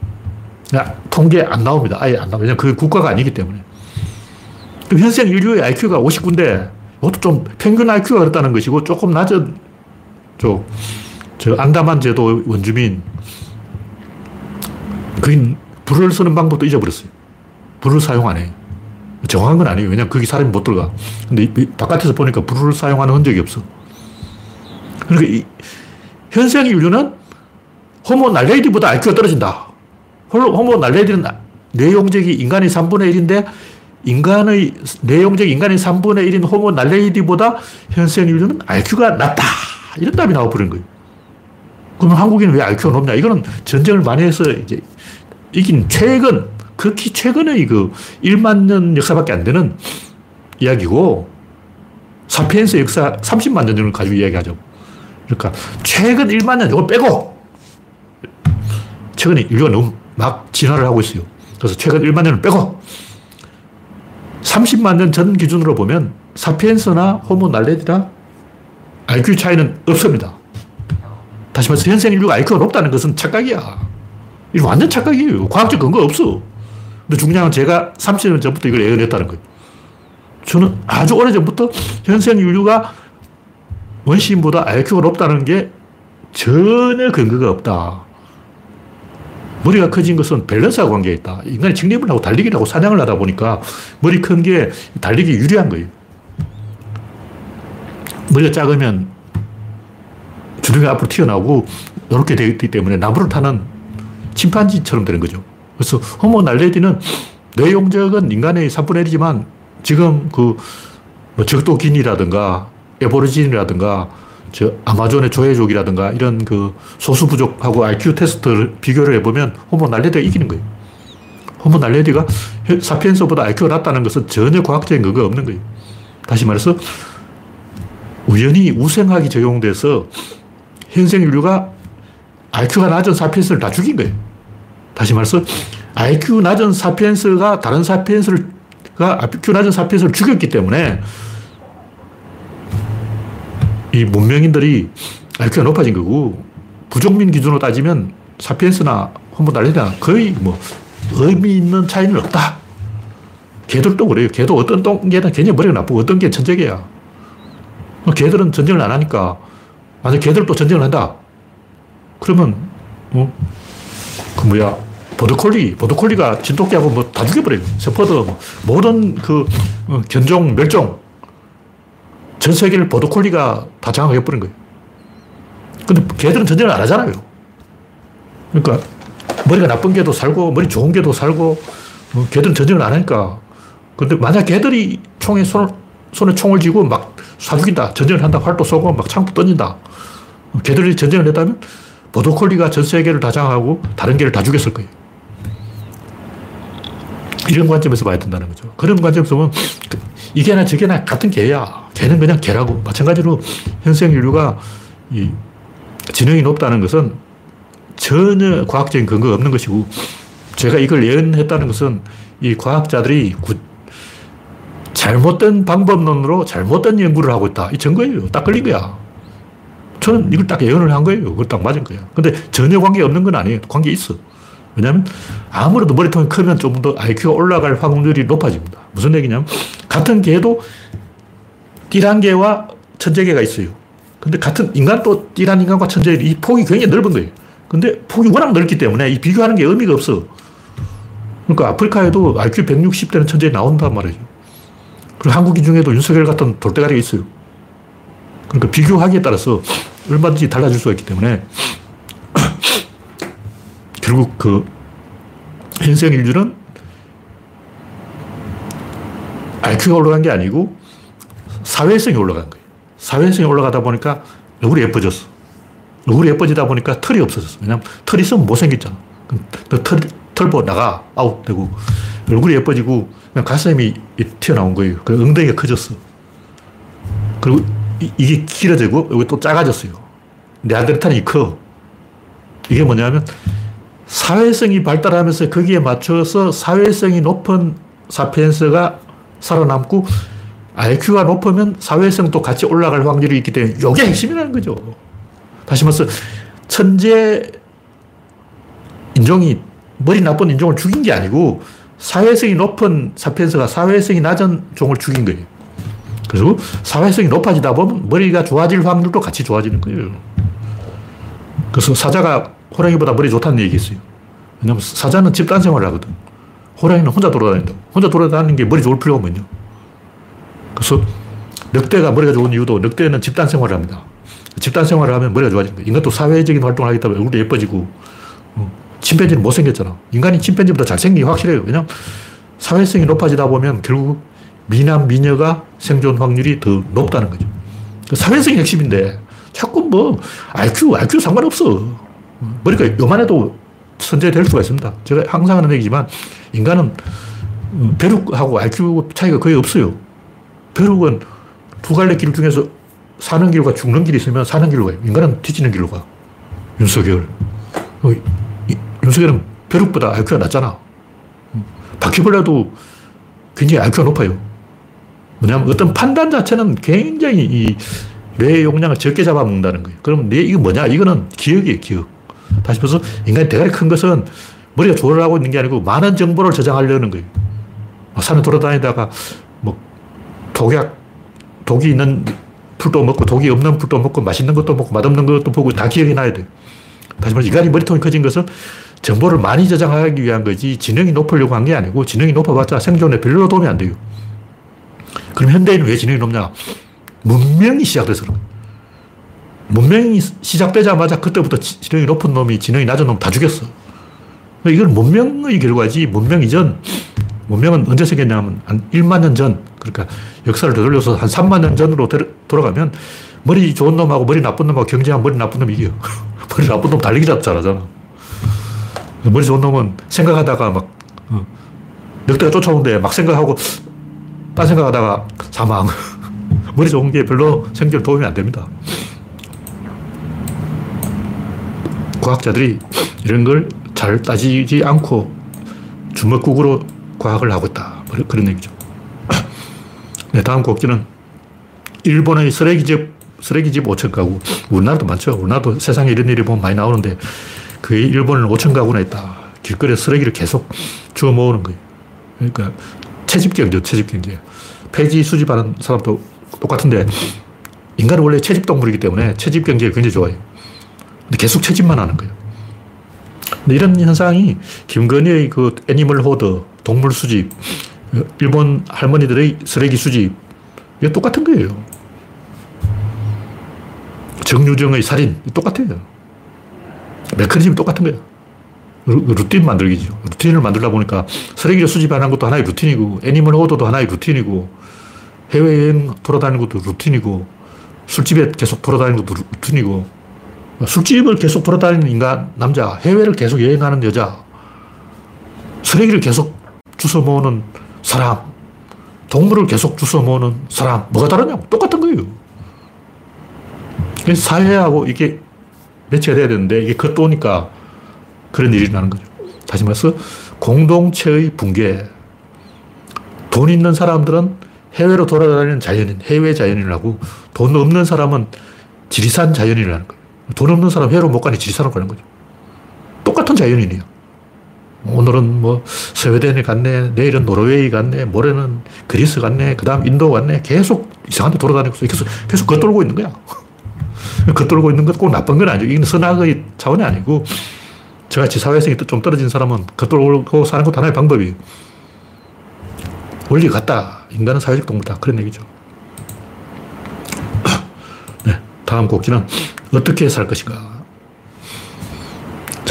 통계 안 나옵니다. 아예 안 나옵니다. 왜냐면 그 국가가 아니기 때문에. 현생 인류의 IQ가 59인데 이것도 좀 평균 IQ가 그렇다는 것이고 조금 낮은 쪽, 저 안다만 제도 원주민, 그인 불을 쓰는 방법도 잊어버렸어요. 불을 사용 안 해요. 정확한 건 아니에요. 왜냐면 거기 사람이 못 들어가. 근데 바깥에서 보니까 불을 사용하는 흔적이 없어. 그러니까 이 현생 인류는 호모 날레이디보다 IQ가 떨어진다. 호모 날레이디는 내용적이 인간의 3분의 1인데 인간의 내용적 인간의 3분의 1인 호모 날레이디보다 현생 인류는 IQ가 낮다. 이런 답이 나와버린 거예요. 그러면 한국인은 왜 IQ가 높냐? 이거는 전쟁을 많이 해서 이제 이긴 최근, 극히 최근의 그 1만 년 역사밖에 안 되는 이야기고, 사피엔스 역사 30만 년을 가지고 이야기하죠. 그러니까 최근 1만 년, 이거 빼고, 최근에 인류가 너무 막 진화를 하고 있어요. 그래서 최근 1만 년을 빼고, 30만 년 전 기준으로 보면 사피엔스나 호모 날레디나 IQ 차이는 없습니다. 다시 말해서 현생 인류가 IQ가 높다는 것은 착각이야. 이거 완전 착각이에요. 과학적 근거 없어. 근데 중요한 건 제가 30년 전부터 이걸 예언했다는 거예요. 저는 아주 오래 전부터 현생 인류가 원시인보다 IQ가 높다는 게 전혀 근거가 없다. 머리가 커진 것은 밸런스와 관계가 있다. 인간이 직립을 하고 달리기를 하고 사냥을 하다 보니까 머리 큰 게 달리기 유리한 거예요. 머리가 작으면 주둥이가 앞으로 튀어나오고 이렇게 되기 때문에 나무를 타는 침판지처럼 되는 거죠. 그래서 호모 날레디는 내용적은 인간의 3분의 1이지만 지금 그뭐 적도긴이라든가 에보리진이라든가 저 아마존의 조회족이라든가 이런 그 소수 부족하고 IQ 테스트를 비교를 해보면 호모 날레디가 이기는 거예요. 호모 날레디가 사피엔스보다 IQ가 낮다는 것은 전혀 과학적인 근거가 없는 거예요. 다시 말해서 우연히 우생학이 적용돼서 현생 인류가 IQ가 낮은 사피엔스를 다 죽인 거예요. 다시 말해서 IQ 낮은 사피엔스가 다른 사피엔스를 IQ 낮은 사피엔스를 죽였기 때문에 이 문명인들이 IQ가 높아진 거고 부족민 기준으로 따지면 사피엔스나 호모달리나 거의 뭐 의미 있는 차이는 없다. 개들도 그래요. 개도 어떤 똥개는 개념 머리가 나쁘고 어떤 개 천재개야. 개들은 전쟁을 안 하니까 만약 개들도 전쟁을 한다. 그러면 어? 그 뭐야 보드콜리 보드콜리가 진돗개하고 뭐 다 죽여버려요. 세포드 뭐 모든 그 어, 견종 멸종 전 세계를 보드콜리가 다 장악해 버린 거예요. 근데 개들은 전쟁을 안 하잖아요. 그러니까 머리가 나쁜 개도 살고 머리 좋은 개도 살고 어, 개들은 전쟁을 안 하니까 근데 만약 개들이 총에 손을, 손에 총을 쥐고 막 쏴죽인다. 전쟁을 한다. 활도 쏘고 막 창도 던진다. 개들이 전쟁을 했다면 보도콜리가 전 세계를 다 장하고 다른 개를 다 죽였을 거예요. 이런 관점에서 봐야 된다는 거죠. 그런 관점에서 보면 이게나 저게나 같은 개야. 개는 그냥 개라고. 마찬가지로 현생 인류가 이 지능이 높다는 것은 전혀 과학적인 근거가 없는 것이고 제가 이걸 예언했다는 것은 이 과학자들이 잘못된 방법론으로 잘못된 연구를 하고 있다. 이 증거예요. 딱 걸린 거야. 저는 이걸 딱 예언을 한 거예요. 그걸 딱 맞은 거야. 근데 전혀 관계 없는 건 아니에요. 관계 있어. 왜냐하면 아무래도 머리통이 크면 좀 더 IQ가 올라갈 확률이 높아집니다. 무슨 얘기냐면 같은 개도 띠란 개와 천재 개가 있어요. 근데 같은 인간도 띠란 인간과 천재 이 폭이 굉장히 넓은 거예요. 근데 폭이 워낙 넓기 때문에 이 비교하는 게 의미가 없어. 그러니까 아프리카에도 IQ 160되는 천재가 나온단 말이죠. 그리고 한국인 중에도 윤석열 같은 돌대가리가 있어요. 그러니까 비교하기에 따라서 얼마든지 달라질 수가 있기 때문에 결국 그 현생 인류는 IQ가 올라간 게 아니고 사회성이 올라간 거예요. 사회성이 올라가다 보니까 얼굴이 예뻐졌어. 얼굴이 예뻐지다 보니까 털이 없어졌어. 왜냐면 털이 있으면 못생겼잖아. 털, 털보 나가. 아웃 되고. 얼굴이 예뻐지고 그냥 가슴이 튀어나온 거예요. 그 엉덩이가 커졌어. 그리고 이, 게 길어지고 여기 또 작아졌어요. 네안데르탈이 커. 이게 뭐냐면 사회성이 발달하면서 거기에 맞춰서 사회성이 높은 사피엔스가 살아남고 IQ가 높으면 사회성도 같이 올라갈 확률이 있기 때문에 이게 핵심이라는 거죠. 다시 말해서 천재 인종이 머리 나쁜 인종을 죽인 게 아니고 사회성이 높은 사피엔스가 사회성이 낮은 종을 죽인 거예요. 그리고 사회성이 높아지다 보면 머리가 좋아질 확률도 같이 좋아지는 거예요. 그래서 사자가 호랑이보다 머리 좋다는 얘기 있어요. 왜냐면 사자는 집단 생활을 하거든. 호랑이는 혼자 돌아다닌다. 혼자 돌아다니는 게 머리 좋을 필요가 없거든요. 그래서 늑대가 머리가 좋은 이유도 늑대는 집단 생활을 합니다. 집단 생활을 하면 머리가 거예요. 인간도 사회적인 활동을 하기 때문에 얼굴도 예뻐지고, 어, 침팬지는 못생겼잖아. 인간이 침팬지보다 잘생긴 게 확실해요. 왜냐면 사회성이 높아지다 보면 결국 미남, 미녀가 생존 확률이 더 높다는 거죠. 그 사회성이 핵심인데 자꾸 뭐 IQ, IQ 상관없어. 머리가 요만해도 선제 될 수가 있습니다. 제가 항상 하는 얘기지만 인간은 벼룩하고 IQ 차이가 거의 없어요. 벼룩은 두 갈래 길 중에서 사는 길과 죽는 길이 있으면 사는 길로 가요. 인간은 뒤지는 길로 가. 윤석열. 어, 윤석열은 벼룩보다 IQ가 낮잖아. 바퀴벌레도 굉장히 IQ가 높아요. 뭐냐면 어떤 판단 자체는 굉장히 이 뇌의 용량을 적게 잡아먹는다는 거예요. 그럼 뇌, 이거 뭐냐? 이거는 기억이에요, 기억. 다시 말해서 인간이 대가리 큰 것은 머리가 조절하고 있는 게 아니고 많은 정보를 저장하려는 거예요. 산에 돌아다니다가 뭐 독약, 독이 있는 풀도 먹고 독이 없는 풀도 먹고 맛있는 것도 먹고 맛없는 것도 보고 다 기억이 나야 돼. 다시 말해서 인간이 머리통이 커진 것은 정보를 많이 저장하기 위한 거지 지능이 높으려고 한 게 아니고 지능이 높아봤자 생존에 별로 도움이 안 돼요. 그럼 현대인은 왜 지능이 높냐? 문명이 시작돼서 그런 거예요. 문명이 시작되자마자 그때부터 지능이 높은 놈이 지능이 낮은 놈 다 죽였어. 이건 문명의 결과지, 문명 이전, 문명은 언제 생겼냐면 한 1만 년 전, 그러니까 역사를 되돌려서 한 3만 년 전으로 돌아가면 머리 좋은 놈하고 머리 나쁜 놈하고 경쟁하면 머리 나쁜 놈이 이겨. 머리 나쁜 놈 달리기라도 잘하잖아. 머리 좋은 놈은 생각하다가 막, 어, 늑대가 쫓아오는데 막 생각하고, 딴 생각하다가 사망. 머리 좋은 게 별로 생존 도움이 안 됩니다. 과학자들이 이런 걸 잘 따지지 않고 주먹국으로 과학을 하고 있다. 그런 얘기죠. 네, 다음 꼭지는 일본의 쓰레기집, 쓰레기집 5천 가구. 우리나라도 많죠. 우리나라도 세상에 이런 일이 보면 많이 나오는데 그 일본은 5천 가구나 있다. 길거리에 쓰레기를 계속 주워 모으는 거예요. 그러니까 채집경제, 채집경제. 폐지 수집하는 사람도 똑같은데 인간은 원래 채집동물이기 때문에 채집경제를 굉장히 좋아해요. 근데 계속 채집만 하는 거예요. 근데 이런 현상이 김건희의 그 animal hoard, 동물 수집, 일본 할머니들의 쓰레기 수집, 이게 똑같은 거예요. 정유정의 살인, 똑같아요. 메커니즘이 똑같은 거예요. 루틴 만들기죠. 루틴을 만들다 보니까 쓰레기를 수집하는 것도 하나의 루틴이고, animal hoard도 하나의 루틴이고, 해외여행 돌아다니는 것도 루틴이고, 술집에 계속 돌아다니는 것도 루틴이고, 술집을 계속 돌아다니는 인간, 남자, 해외를 계속 여행하는 여자, 쓰레기를 계속 주워 모으는 사람, 동물을 계속 주워 모으는 사람, 뭐가 다르냐고. 똑같은 거예요. 사회하고 이게 매치가 돼야 되는데 이게 겉도니까 그런 일이 나는 거죠. 다시 말해서 공동체의 붕괴. 돈 있는 사람들은 해외로 돌아다니는 자연인, 해외 자연인이라고 돈 없는 사람은 지리산 자연인이라는 거예요. 돈 없는 사람 회로 못 가니 지리산으로 가는 거죠. 똑같은 자연인이에요. 오늘은 뭐 스웨덴에 갔네, 내일은 노르웨이 갔네, 모레는 그리스 갔네, 그 다음 인도 갔네, 계속 이상한 데 돌아다니고 계속, 계속 겉돌고 있는 거야. 겉돌고 있는 것 꼭 나쁜 건 아니죠. 이건 선악의 차원이 아니고 저같이 사회성이 좀 떨어진 사람은 겉돌고 사는 것도 하나의 방법이에요. 원리가 같다. 인간은 사회적 동물이다. 그런 얘기죠. 네, 다음 곡지는 어떻게 살 것인가.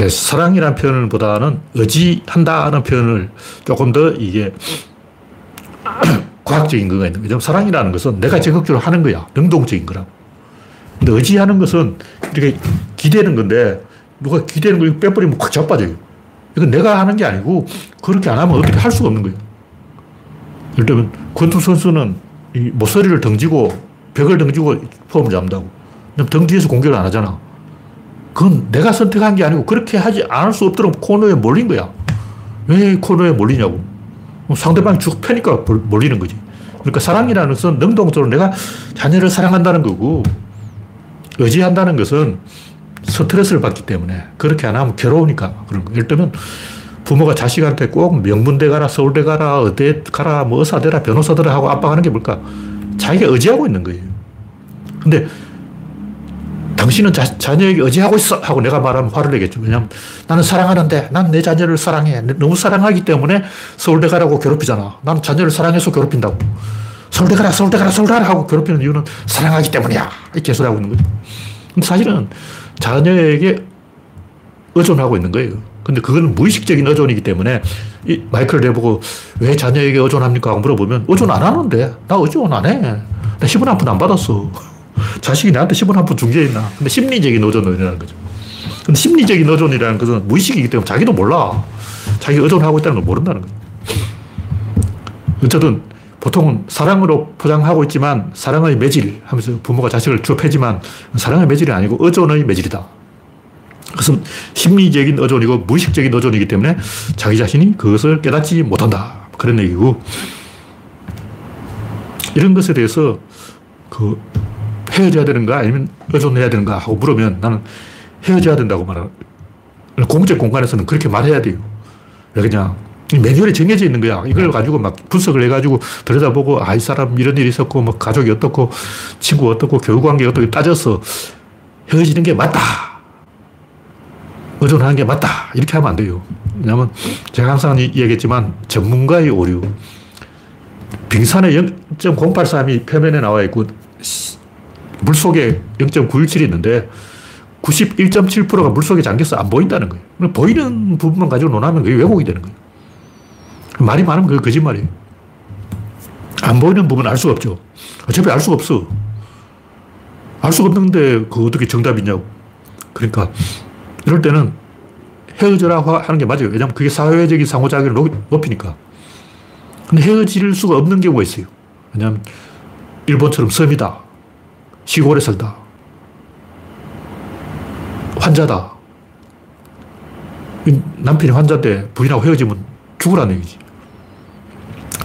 사랑이라는 표현보다는 의지한다는 표현을 조금 더 이게 과학적인 거가 있는 거죠. 사랑이라는 것은 내가 적극적으로 하는 거야. 능동적인 거라. 근데 의지하는 것은 이렇게 기대는 건데 누가 기대는 걸 빼버리면 확 자빠져요. 이건 내가 하는 게 아니고 그렇게 안 하면 어떻게 할 수가 없는 거예요. 예를 들면 권투 선수는 이 모서리를 던지고 벽을 던지고 폼을 잡는다고. 등 뒤에서 공격을 안 하잖아. 그건 내가 선택한 게 아니고 그렇게 하지 않을 수 없도록 코너에 몰린 거야. 왜 코너에 몰리냐고. 상대방이 쭉 패니까 몰리는 거지. 그러니까 사랑이라는 것은 능동적으로 내가 자녀를 사랑한다는 거고 의지한다는 것은 스트레스를 받기 때문에 그렇게 안 하면 괴로우니까 그런 거. 예를 들면 부모가 자식한테 꼭 명문대 가라, 서울대 가라, 어디 가라, 뭐 의사 되라, 변호사 되라 하고 압박하는 게 뭘까? 자기가 의지하고 있는 거예요. 근데 당신은 자, 자녀에게 의지하고 있어! 하고 내가 말하면 화를 내겠죠. 왜냐면 나는 사랑하는데 난 내 자녀를 사랑해. 너무 사랑하기 때문에 서울대 가라고 괴롭히잖아. 나는 자녀를 사랑해서 괴롭힌다고. 서울대 가라, 서울대 가라, 서울대 가라 하고 괴롭히는 이유는 사랑하기 때문이야. 이렇게 소리하고 있는 거죠. 근데 사실은 자녀에게 의존하고 있는 거예요. 근데 그건 무의식적인 의존이기 때문에 이 마이크를 내보고 왜 자녀에게 의존합니까? 물어보면 의존 안 하는데 나 의존 안 해. 나 10원 한 푼 안 받았어. 자식이 나한테 10원 한 푼 준 게 있나. 근데 심리적인 의존이라는 거죠. 근데 심리적인 의존이라는 것은 무의식이기 때문에 자기도 몰라. 자기가 의존하고 있다는 걸 모른다는 거죠. 어쨌든 보통은 사랑으로 포장하고 있지만 사랑의 매질 하면서 부모가 자식을 주업하지만 사랑의 매질이 아니고 의존의 매질이다. 그것은 심리적인 의존이고 무의식적인 의존이기 때문에 자기 자신이 그것을 깨닫지 못한다. 그런 얘기고 이런 것에 대해서 그 헤어져야 되는가 아니면 의존해야 되는가 하고 물으면 나는 헤어져야 된다고 말하는 공적 공간에서는 그렇게 말해야 돼요. 왜 그냥 매뉴얼이 정해져 있는 거야. 이걸 가지고 막 분석을 해가지고 들여다보고, 아, 이 사람 이런 일이 있었고, 뭐 가족이 어떻고, 친구 어떻고, 교육관계 어떻게 따져서 헤어지는 게 맞다. 의존하는 게 맞다. 이렇게 하면 안 돼요. 왜냐면 제가 항상 얘기했지만 전문가의 오류. 빙산의 0.083이 표면에 나와 있고, 물 속에 0.917이 있는데, 91.7%가 물 속에 잠겨서 안 보인다는 거예요. 보이는 부분만 가지고 논하면 그게 왜곡이 되는 거예요. 말이 많으면 그게 거짓말이에요. 안 보이는 부분은 알 수가 없죠. 어차피 알 수가 없어. 알 수가 없는데 그 어떻게 정답이 냐고. 그러니까 이럴 때는 헤어져라 하는 게 맞아요. 왜냐하면 그게 사회적인 상호작용을 높이니까. 근데 헤어질 수가 없는 경우가 있어요. 왜냐하면 일본처럼 섬이다. 시골에 살다. 환자다. 남편이 환자인데 부인하고 헤어지면 죽으라는 얘기지.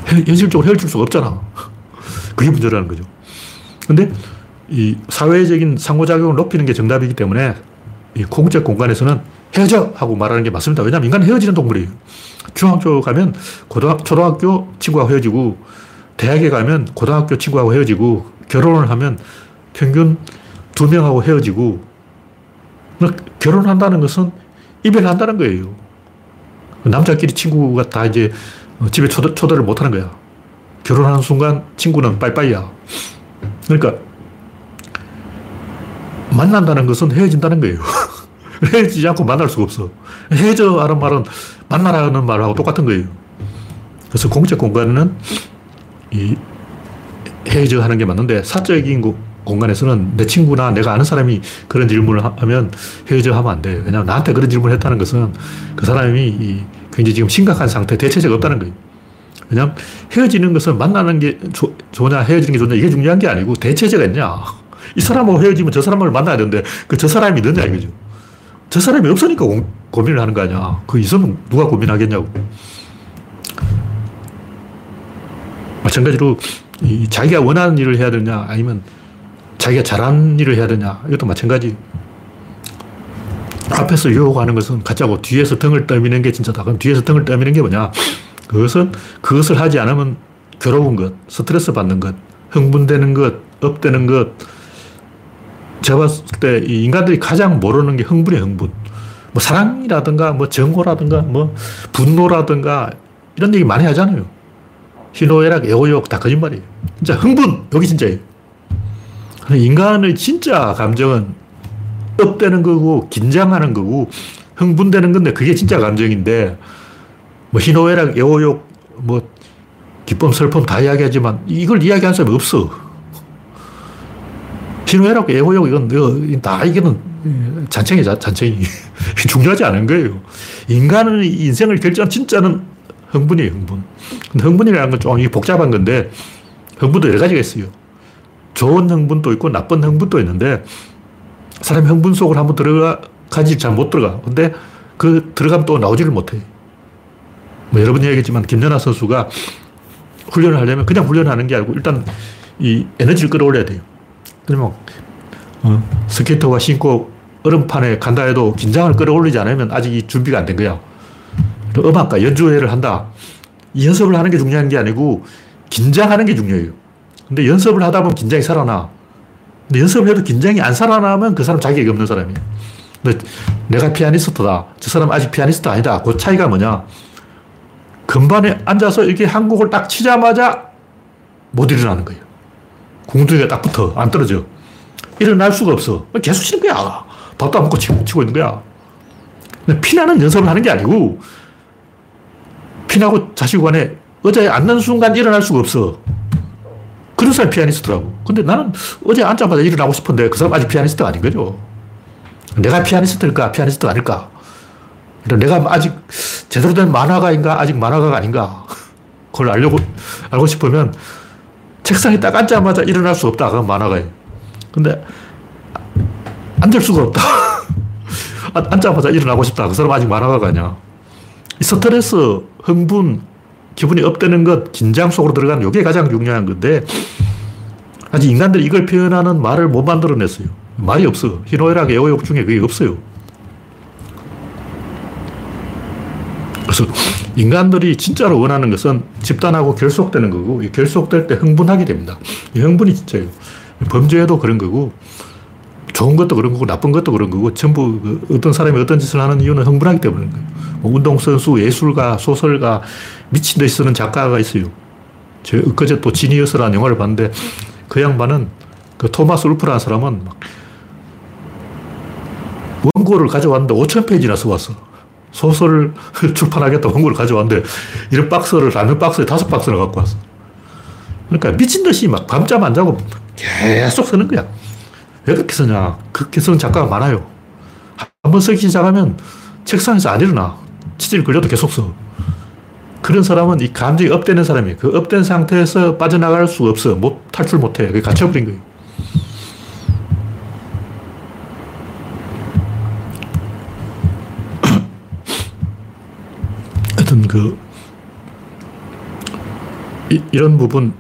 현실적으로 헤어질 수가 없잖아. 그게 문제라는 거죠. 근데 이 사회적인 상호작용을 높이는 게 정답이기 때문에 이 공적 공간에서는 헤어져! 하고 말하는 게 맞습니다. 왜냐하면 인간은 헤어지는 동물이에요. 중학교 가면 고등학, 초등학교 친구하고 헤어지고, 대학에 가면 고등학교 친구하고 헤어지고, 결혼을 하면 평균 두 명하고 헤어지고, 결혼한다는 것은 이별한다는 거예요. 남자끼리 친구가 다 이제 집에 초대, 초대를 못 하는 거야. 결혼하는 순간 친구는 빠이빠이야. 그러니까 만난다는 것은 헤어진다는 거예요. 헤어지지 않고 만날 수가 없어. 헤어져 하는 말은 만나라는 말하고 똑같은 거예요. 그래서 공적 공간에는 이 헤어져 하는 게 맞는데 사적인 공간에서는 내 친구나 내가 아는 사람이 그런 질문을 하면 헤어져 하면 안 돼요. 왜냐하면 나한테 그런 질문을 했다는 것은 그 사람이 굉장히 지금 심각한 상태, 대체제가 없다는 거예요. 왜냐하면 헤어지는 것은 만나는 게 조, 좋냐, 헤어지는 게 좋냐, 이게 중요한 게 아니고 대체제가 있냐. 이 사람하고 헤어지면 저 사람을 만나야 되는데 그 저 사람이 있느냐 이거죠. 저 사람이 없으니까 고, 고민을 하는 거 아니야. 그 있으면 누가 고민하겠냐고. 마찬가지로 자기가 원하는 일을 해야 되냐 아니면 자기가 잘하는 일을 해야 되냐 이것도 마찬가지. 앞에서 유혹하는 것은 가짜고 뒤에서 등을 떠미는 게 진짜다. 그럼 뒤에서 등을 떠미는 게 뭐냐? 그것은 그것을 하지 않으면 괴로운 것, 스트레스 받는 것, 흥분되는 것, 업되는 것. 제가 봤을 때 인간들이 가장 모르는 게 흥분이 흥분. 뭐 사랑이라든가 뭐 정오라든가 뭐 분노라든가 이런 얘기 많이 하잖아요. 희노애락, 애호욕 다 거짓말이에요. 진짜 흥분, 여기 진짜예요. 인간의 진짜 감정은 업되는 거고, 긴장하는 거고, 흥분되는 건데, 그게 진짜 감정인데, 뭐, 희노애락, 애호욕, 뭐, 기쁨, 슬픔 다 이야기하지만, 이걸 이야기하는 사람이 없어. 희노애락, 애호욕, 이건, 다, 이거는 잔챙이, 잔챙이. 중요하지 않은 거예요. 인간의 인생을 결정한 진짜는 흥분이에요, 흥분. 근데 흥분이라는 건 좀 복잡한 건데, 흥분도 여러 가지가 있어요. 좋은 흥분도 있고, 나쁜 흥분도 있는데, 사람이 흥분 속으로 한번 들어가지 잘 못 들어가. 근데 그 들어가면 또 나오지를 못해. 뭐 여러 번 얘기했지만, 김연아 선수가 훈련을 하려면 그냥 훈련하는 게 아니고, 일단 이 에너지를 끌어올려야 돼요. 그러면, 어, 스케이터가 신고 얼음판에 간다 해도 긴장을 끌어올리지 않으면 아직 준비가 안 된 거야. 음악가, 연주회를 한다. 연습을 하는 게 중요한 게 아니고 긴장하는 게 중요해요. 근데 연습을 하다 보면 긴장이 살아나. 근데 연습을 해도 긴장이 안 살아나면 그 사람 자격이 없는 사람이에요. 근데 내가 피아니스트다. 저 사람 아직 피아니스트 아니다. 그 차이가 뭐냐. 건반에 앉아서 이렇게 한 곡을 딱 치자마자 못 일어나는 거예요. 궁둥이가 딱 붙어. 안 떨어져. 일어날 수가 없어. 계속 치는 거야. 밥도 안 먹고 치고, 있는 거야. 피나는 연습을 하는 게 아니고, 피나고 자식 간에 의자에 앉는 순간 일어날 수가 없어. 그런 사람이 피아니스트라고. 근데 나는 어제 앉자마자 일어나고 싶은데 그 사람 아직 피아니스트가 아닌 거죠. 내가 피아니스트일까, 피아니스트가 아닐까. 내가 아직 제대로 된 만화가인가, 아직 만화가가 아닌가. 그걸 알려고, 알고 싶으면 책상에 딱 앉자마자 일어날 수 없다. 그건 만화가예요. 근데 앉을 수가 없다. 앉자마자 일어나고 싶다. 그 사람 아직 만화가가 아니야. 스트레스, 흥분, 기분이 업되는 것, 긴장 속으로 들어가는 이게 가장 중요한 건데, 아직 인간들이 이걸 표현하는 말을 못 만들어냈어요. 말이 없어. 희노애락 애호욕 중에 그게 없어요. 그래서 인간들이 진짜로 원하는 것은 집단하고 결속되는 거고, 결속될 때 흥분하게 됩니다. 이 흥분이 진짜예요. 범죄도 그런 거고, 좋은 것도 그런 거고 나쁜 것도 그런 거고 전부 그 어떤 사람이 어떤 짓을 하는 이유는 흥분하기 때문인 거예요. 뭐 운동선수, 예술가, 소설가, 미친 듯이 쓰는 작가가 있어요. 제가 엊그제 또 지니어스라는 영화를 봤는데 그 양반은 그 토마스 울프라는 사람은 막 원고를 가져왔는데 5천 페이지나 써왔어. 소설을 출판하겠다 원고를 가져왔는데 이런 박스를 라면 박스에 다섯 박스를 갖고 왔어. 그러니까 미친 듯이 막 밤잠 안 자고 계속 쓰는 거야. 왜 그렇게 쓰냐. 그렇게 쓰는 작가가 많아요. 한 번 쓰기 시작하면 책상에서 안 일어나. 치질 걸려도 계속 써. 그런 사람은 이 감정이 up되는 사람이에요. 그 up된 상태에서 빠져나갈 수 없어. 못, 탈출 못 해. 그게 갇혀버린 거예요. 하여튼 그, 이, 이런 부분,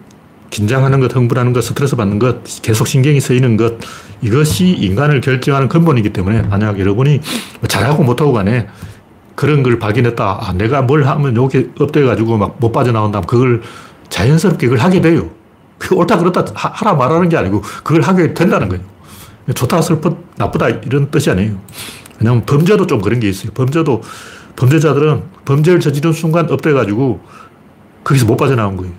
긴장하는 것, 흥분하는 것, 스트레스 받는 것, 계속 신경이 쓰이는 것, 이것이 인간을 결정하는 근본이기 때문에 만약 여러분이 잘하고 못하고 간에 그런 걸 발견했다. 아, 내가 뭘 하면 여기 up돼가지고 막 못 빠져나온다면 그걸 자연스럽게 그걸 하게 돼요. 그 옳다 그렇다 하라 말하는 게 아니고 그걸 하게 된다는 거예요. 좋다, 슬퍼, 나쁘다 이런 뜻이 아니에요. 왜냐하면 범죄도 좀 그런 게 있어요. 범죄도 범죄자들은 범죄를 저지른 순간 up돼가지고 거기서 못 빠져나온 거예요.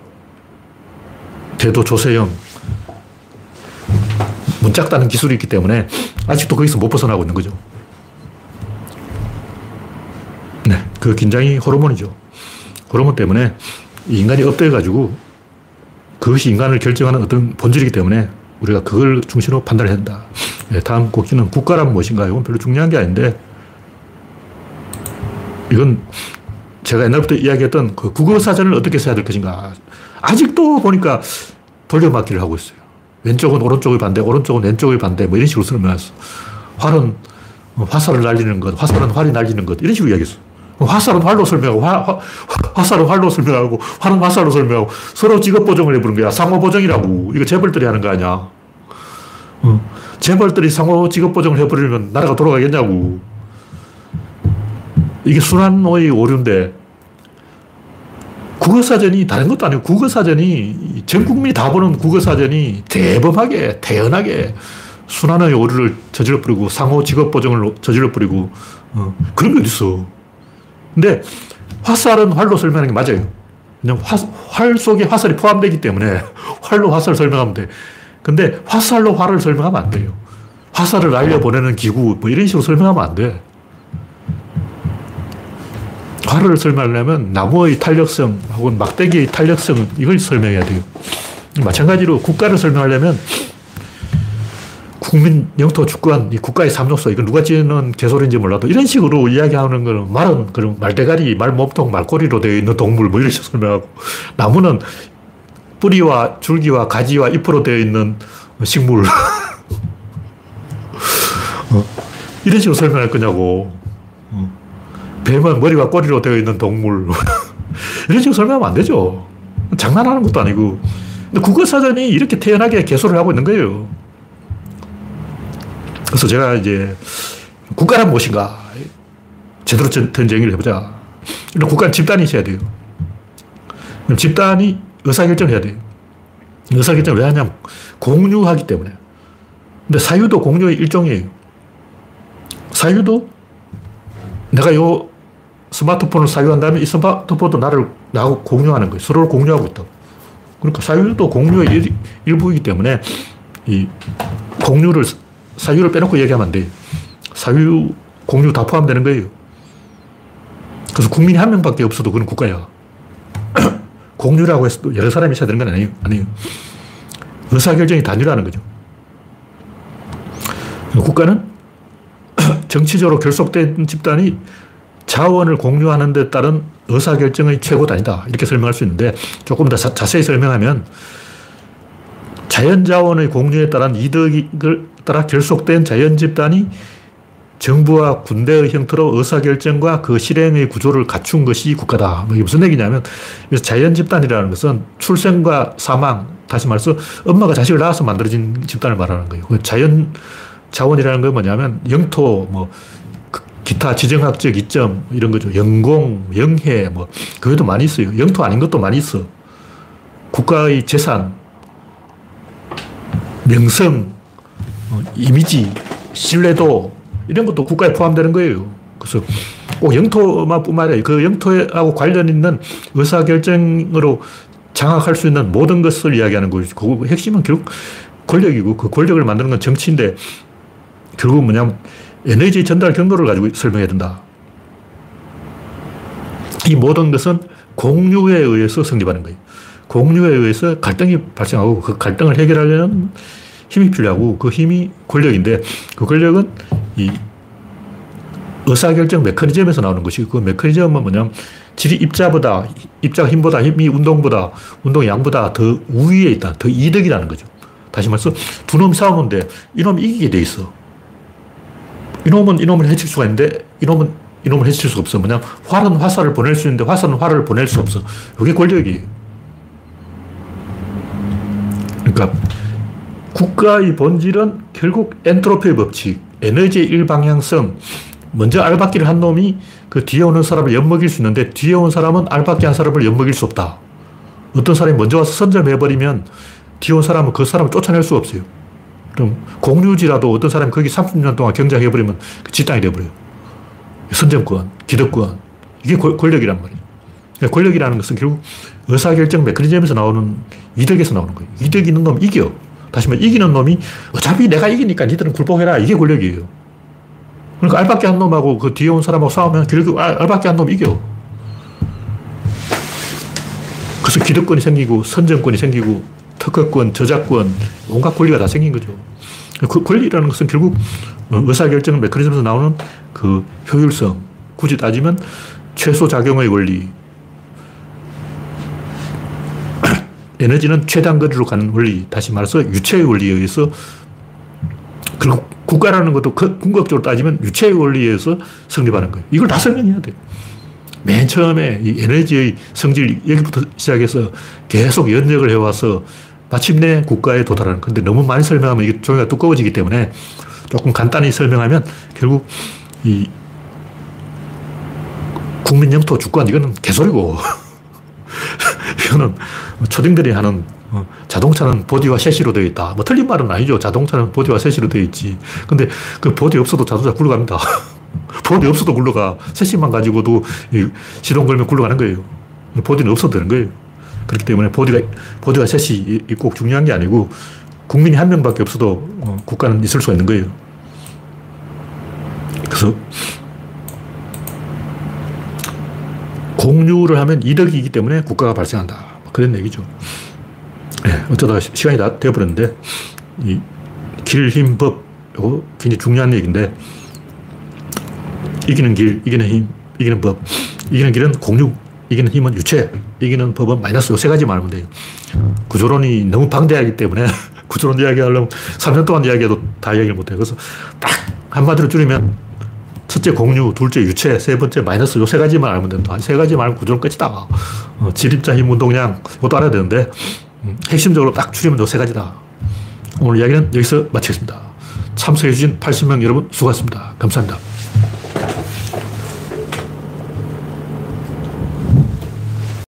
대도 조세형, 문짝 따는 기술이 있기 때문에 아직도 거기서 못 벗어나고 있는 거죠. 그 긴장이 호르몬이죠. 호르몬 때문에 인간이 up돼가지고 그것이 인간을 결정하는 어떤 본질이기 때문에 우리가 그걸 중심으로 판단을 한다. 네, 다음 곡기는 국가란 무엇인가? 이건 별로 중요한 게 아닌데 이건 제가 옛날부터 이야기했던 그 국어 사전을 어떻게 써야 될 것인가. 아직도 보니까 돌려막기를 하고 있어요. 왼쪽은 오른쪽의 반대, 오른쪽은 왼쪽의 반대, 뭐 이런 식으로 설명했어. 활은 화살을 날리는 것, 화살은 활이 날리는 것, 이런 식으로 이야기했어. 화살은 활로 설명하고, 화, 화, 화살은 활로 설명하고, 활은 화살로 설명하고, 서로 직업 보정을 해보는 거야. 상호 보정이라고. 이거 재벌들이 하는 거 아니야. 어. 재벌들이 상호 직업 보정을 해버리면 나라가 돌아가겠냐고. 이게 순환의 오류인데, 국어사전이 다른 것도 아니고 국어사전이 전 국민이 다 보는 국어사전이 대범하게, 태연하게 순환의 오류를 저질러 뿌리고 상호 직업 보정을 저질러 뿌리고 어, 그런 게 어딨어. 근데 화살은 활로 설명하는 게 맞아요. 그냥 화, 활 속에 화살이 포함되기 때문에 활로 화살을 설명하면 돼. 근데 화살로 활을 설명하면 안 돼요. 화살을 날려보내는 기구, 뭐 이런 식으로 설명하면 안 돼. 활을 설명하려면 나무의 탄력성 혹은 막대기의 탄력성 이걸 설명해야 돼요. 마찬가지로 국가를 설명하려면 국민 영토 주권, 이 국가의 삼조소, 이건 누가 지는 개소리인지 몰라도 이런 식으로 이야기하는 거는 말은 그런 말대가리, 말몸통, 말꼬리로 되어 있는 동물 뭐 이런 식으로 설명하고 나무는 뿌리와 줄기와 가지와 잎으로 되어 있는 식물. 어, 이런 식으로 설명할 거냐고. 어, 뱀은 머리와 꼬리로 되어 있는 동물. 이런 식으로 설명하면 안 되죠. 장난하는 것도 아니고. 근데 국어사전이 이렇게 태연하게 개소를 하고 있는 거예요. 그래서 제가 이제 국가란 무엇인가 제대로 된 정의를 해보자. 국가는 집단이 있어야 돼요. 집단이 의사결정을 해야 돼요. 의사결정을 왜 하냐면 공유하기 때문에. 근데 사유도 공유의 일종이에요. 사유도 내가 요 스마트폰을 사유한다면 이 스마트폰도 나를, 나하고 공유하는 거예요. 서로를 공유하고 있다. 그러니까 사유도 공유의 일, 일부이기 때문에 이 공유를 사유를 빼놓고 얘기하면 안 돼. 사유, 공유 다 포함되는 거예요. 그래서 국민이 한 명밖에 없어도 그건 국가야. 공유라고 해서 여러 사람이 있어야 되는 건 아니에요. 아니에요. 의사결정이 단일화하는 거죠. 국가는 정치적으로 결속된 집단이 자원을 공유하는 데 따른 의사결정의 최고 단위다. 이렇게 설명할 수 있는데 조금 더 자 세히 설명하면 자연자원의 공유에 따른 이득을 따라 결속된 자연집단이 정부와 군대의 형태로 의사결정과 그 실행의 구조를 갖춘 것이 국가다. 뭐 이게 무슨 얘기냐면, 자연집단이라는 것은 출생과 사망, 다시 말해서 엄마가 자식을 낳아서 만들어진 집단을 말하는 거예요. 그 자연 자원이라는 건 뭐냐면 영토, 뭐, 그 기타 지정학적 이점, 이런 거죠. 영공, 영해, 뭐, 그 외에도 많이 있어요. 영토 아닌 것도 많이 있어. 국가의 재산, 명성, 어, 이미지, 신뢰도 이런 것도 국가에 포함되는 거예요. 그래서 꼭 영토만 뿐만 아니라 그 영토하고 관련 있는 의사결정으로 장악할 수 있는 모든 것을 이야기하는 거죠. 그 핵심은 결국 권력이고 그 권력을 만드는 건 정치인데 결국 뭐냐면 에너지 전달 경로를 가지고 설명해야 된다. 이 모든 것은 공유에 의해서 성립하는 거예요. 공유에 의해서 갈등이 발생하고 그 갈등을 해결하려는 힘이 필요하고 그 힘이 권력인데 그 권력은 이 의사결정 메커니즘에서 나오는 것이고 그 메커니즘은 뭐냐면 질이 입자보다, 입자가 힘보다, 힘이 운동보다, 운동이 양보다 더 우위에 있다. 더 이득이라는 거죠. 다시 말해서 두 놈이 싸우는데 이놈이 이기게 돼 있어. 이놈은 이놈을 해칠 수가 있는데 이놈은 이놈을 해칠 수가 없어. 뭐냐 활은 화살을 보낼 수 있는데 화살은 활을 보낼 수 없어. 이게 권력이에요. 그러니까 국가의 본질은 결국 엔트로피의 법칙, 에너지의 일방향성, 먼저 알박기를 한 놈이 그 뒤에 오는 사람을 엿먹일 수 있는데 뒤에 온 사람은 알박기 한 사람을 엿먹일 수 없다. 어떤 사람이 먼저 와서 선점해버리면 뒤에 온 사람은 그 사람을 쫓아낼 수 없어요. 그럼 공유지라도 어떤 사람이 거기 30년 동안 경작해버리면 그 지땅이 돼버려요. 선점권, 기득권. 이게 권력이란 말이에요. 그러니까 권력이라는 것은 결국 의사결정 메커니즘에서 나오는 이득에서 나오는 거예요. 이득 있는 놈 이겨. 다시 말해, 이기는 놈이 어차피 내가 이기니까 니들은 굴복해라. 이게 권력이에요. 그러니까 알밖에 한 놈하고 그 뒤에 온 사람하고 싸우면 결국 알밖에 한 놈 이겨. 그래서 기득권이 생기고 선정권이 생기고 특허권, 저작권, 온갖 권리가 다 생긴 거죠. 그 권리라는 것은 결국 의사결정 메커니즘에서 나오는 그 효율성, 굳이 따지면 최소 작용의 원리, 에너지는 최단 거리로 가는 원리, 다시 말해서 유체의 원리에 의해서 그리고 국가라는 것도 그 궁극적으로 따지면 유체의 원리에 의해서 성립하는 거예요. 이걸 다 설명해야 돼요. 맨 처음에 이 에너지의 성질 여기부터 시작해서 계속 연역을 해와서 마침내 국가에 도달하는. 근데 너무 많이 설명하면 이게 종이가 두꺼워지기 때문에 조금 간단히 설명하면 결국 이 국민 영토 주권 이거는 개소리고 이거는 초딩들이 하는 어, 자동차는 보디와 셰시로 되어 있다. 뭐 틀린 말은 아니죠. 자동차는 보디와 셰시로 되어 있지. 근데 그 보디 없어도 자동차 굴러갑니다. 보디 없어도 굴러가. 셰시만 가지고도 시동 걸면 굴러가는 거예요. 보디는 없어도 되는 거예요. 그렇기 때문에 보디가, 보디와 셋이 꼭 중요한 게 아니고 국민이 한 명밖에 없어도 어, 국가는 있을 수가 있는 거예요. 그래서 공유를 하면 이득이기 때문에 국가가 발생한다. 뭐 그런 얘기죠. 네, 어쩌다가 시간이 다 되어버렸는데, 이 길, 힘, 법. 이거 굉장히 중요한 얘기인데, 이기는 길, 이기는 힘, 이기는 법. 이기는 길은 공유, 이기는 힘은 유체, 이기는 법은 마이너스 요 세 가지만 알면 돼요. 구조론이 너무 방대하기 때문에 구조론 이야기하려면 3년 동안 이야기해도 다 이야기를 못해요. 그래서 딱 한마디로 줄이면 첫째 공유, 둘째 유체, 세 번째 마이너스 요 세 가지만 알면 된다. 세 가지만 알면 구조론 끝이다. 어, 질입자, 힘, 운동량 이것도 알아야 되는데 음, 핵심적으로 딱 줄이면 요 세 가지다. 오늘 이야기는 여기서 마치겠습니다. 참석해주신 80명 여러분 수고하셨습니다. 감사합니다.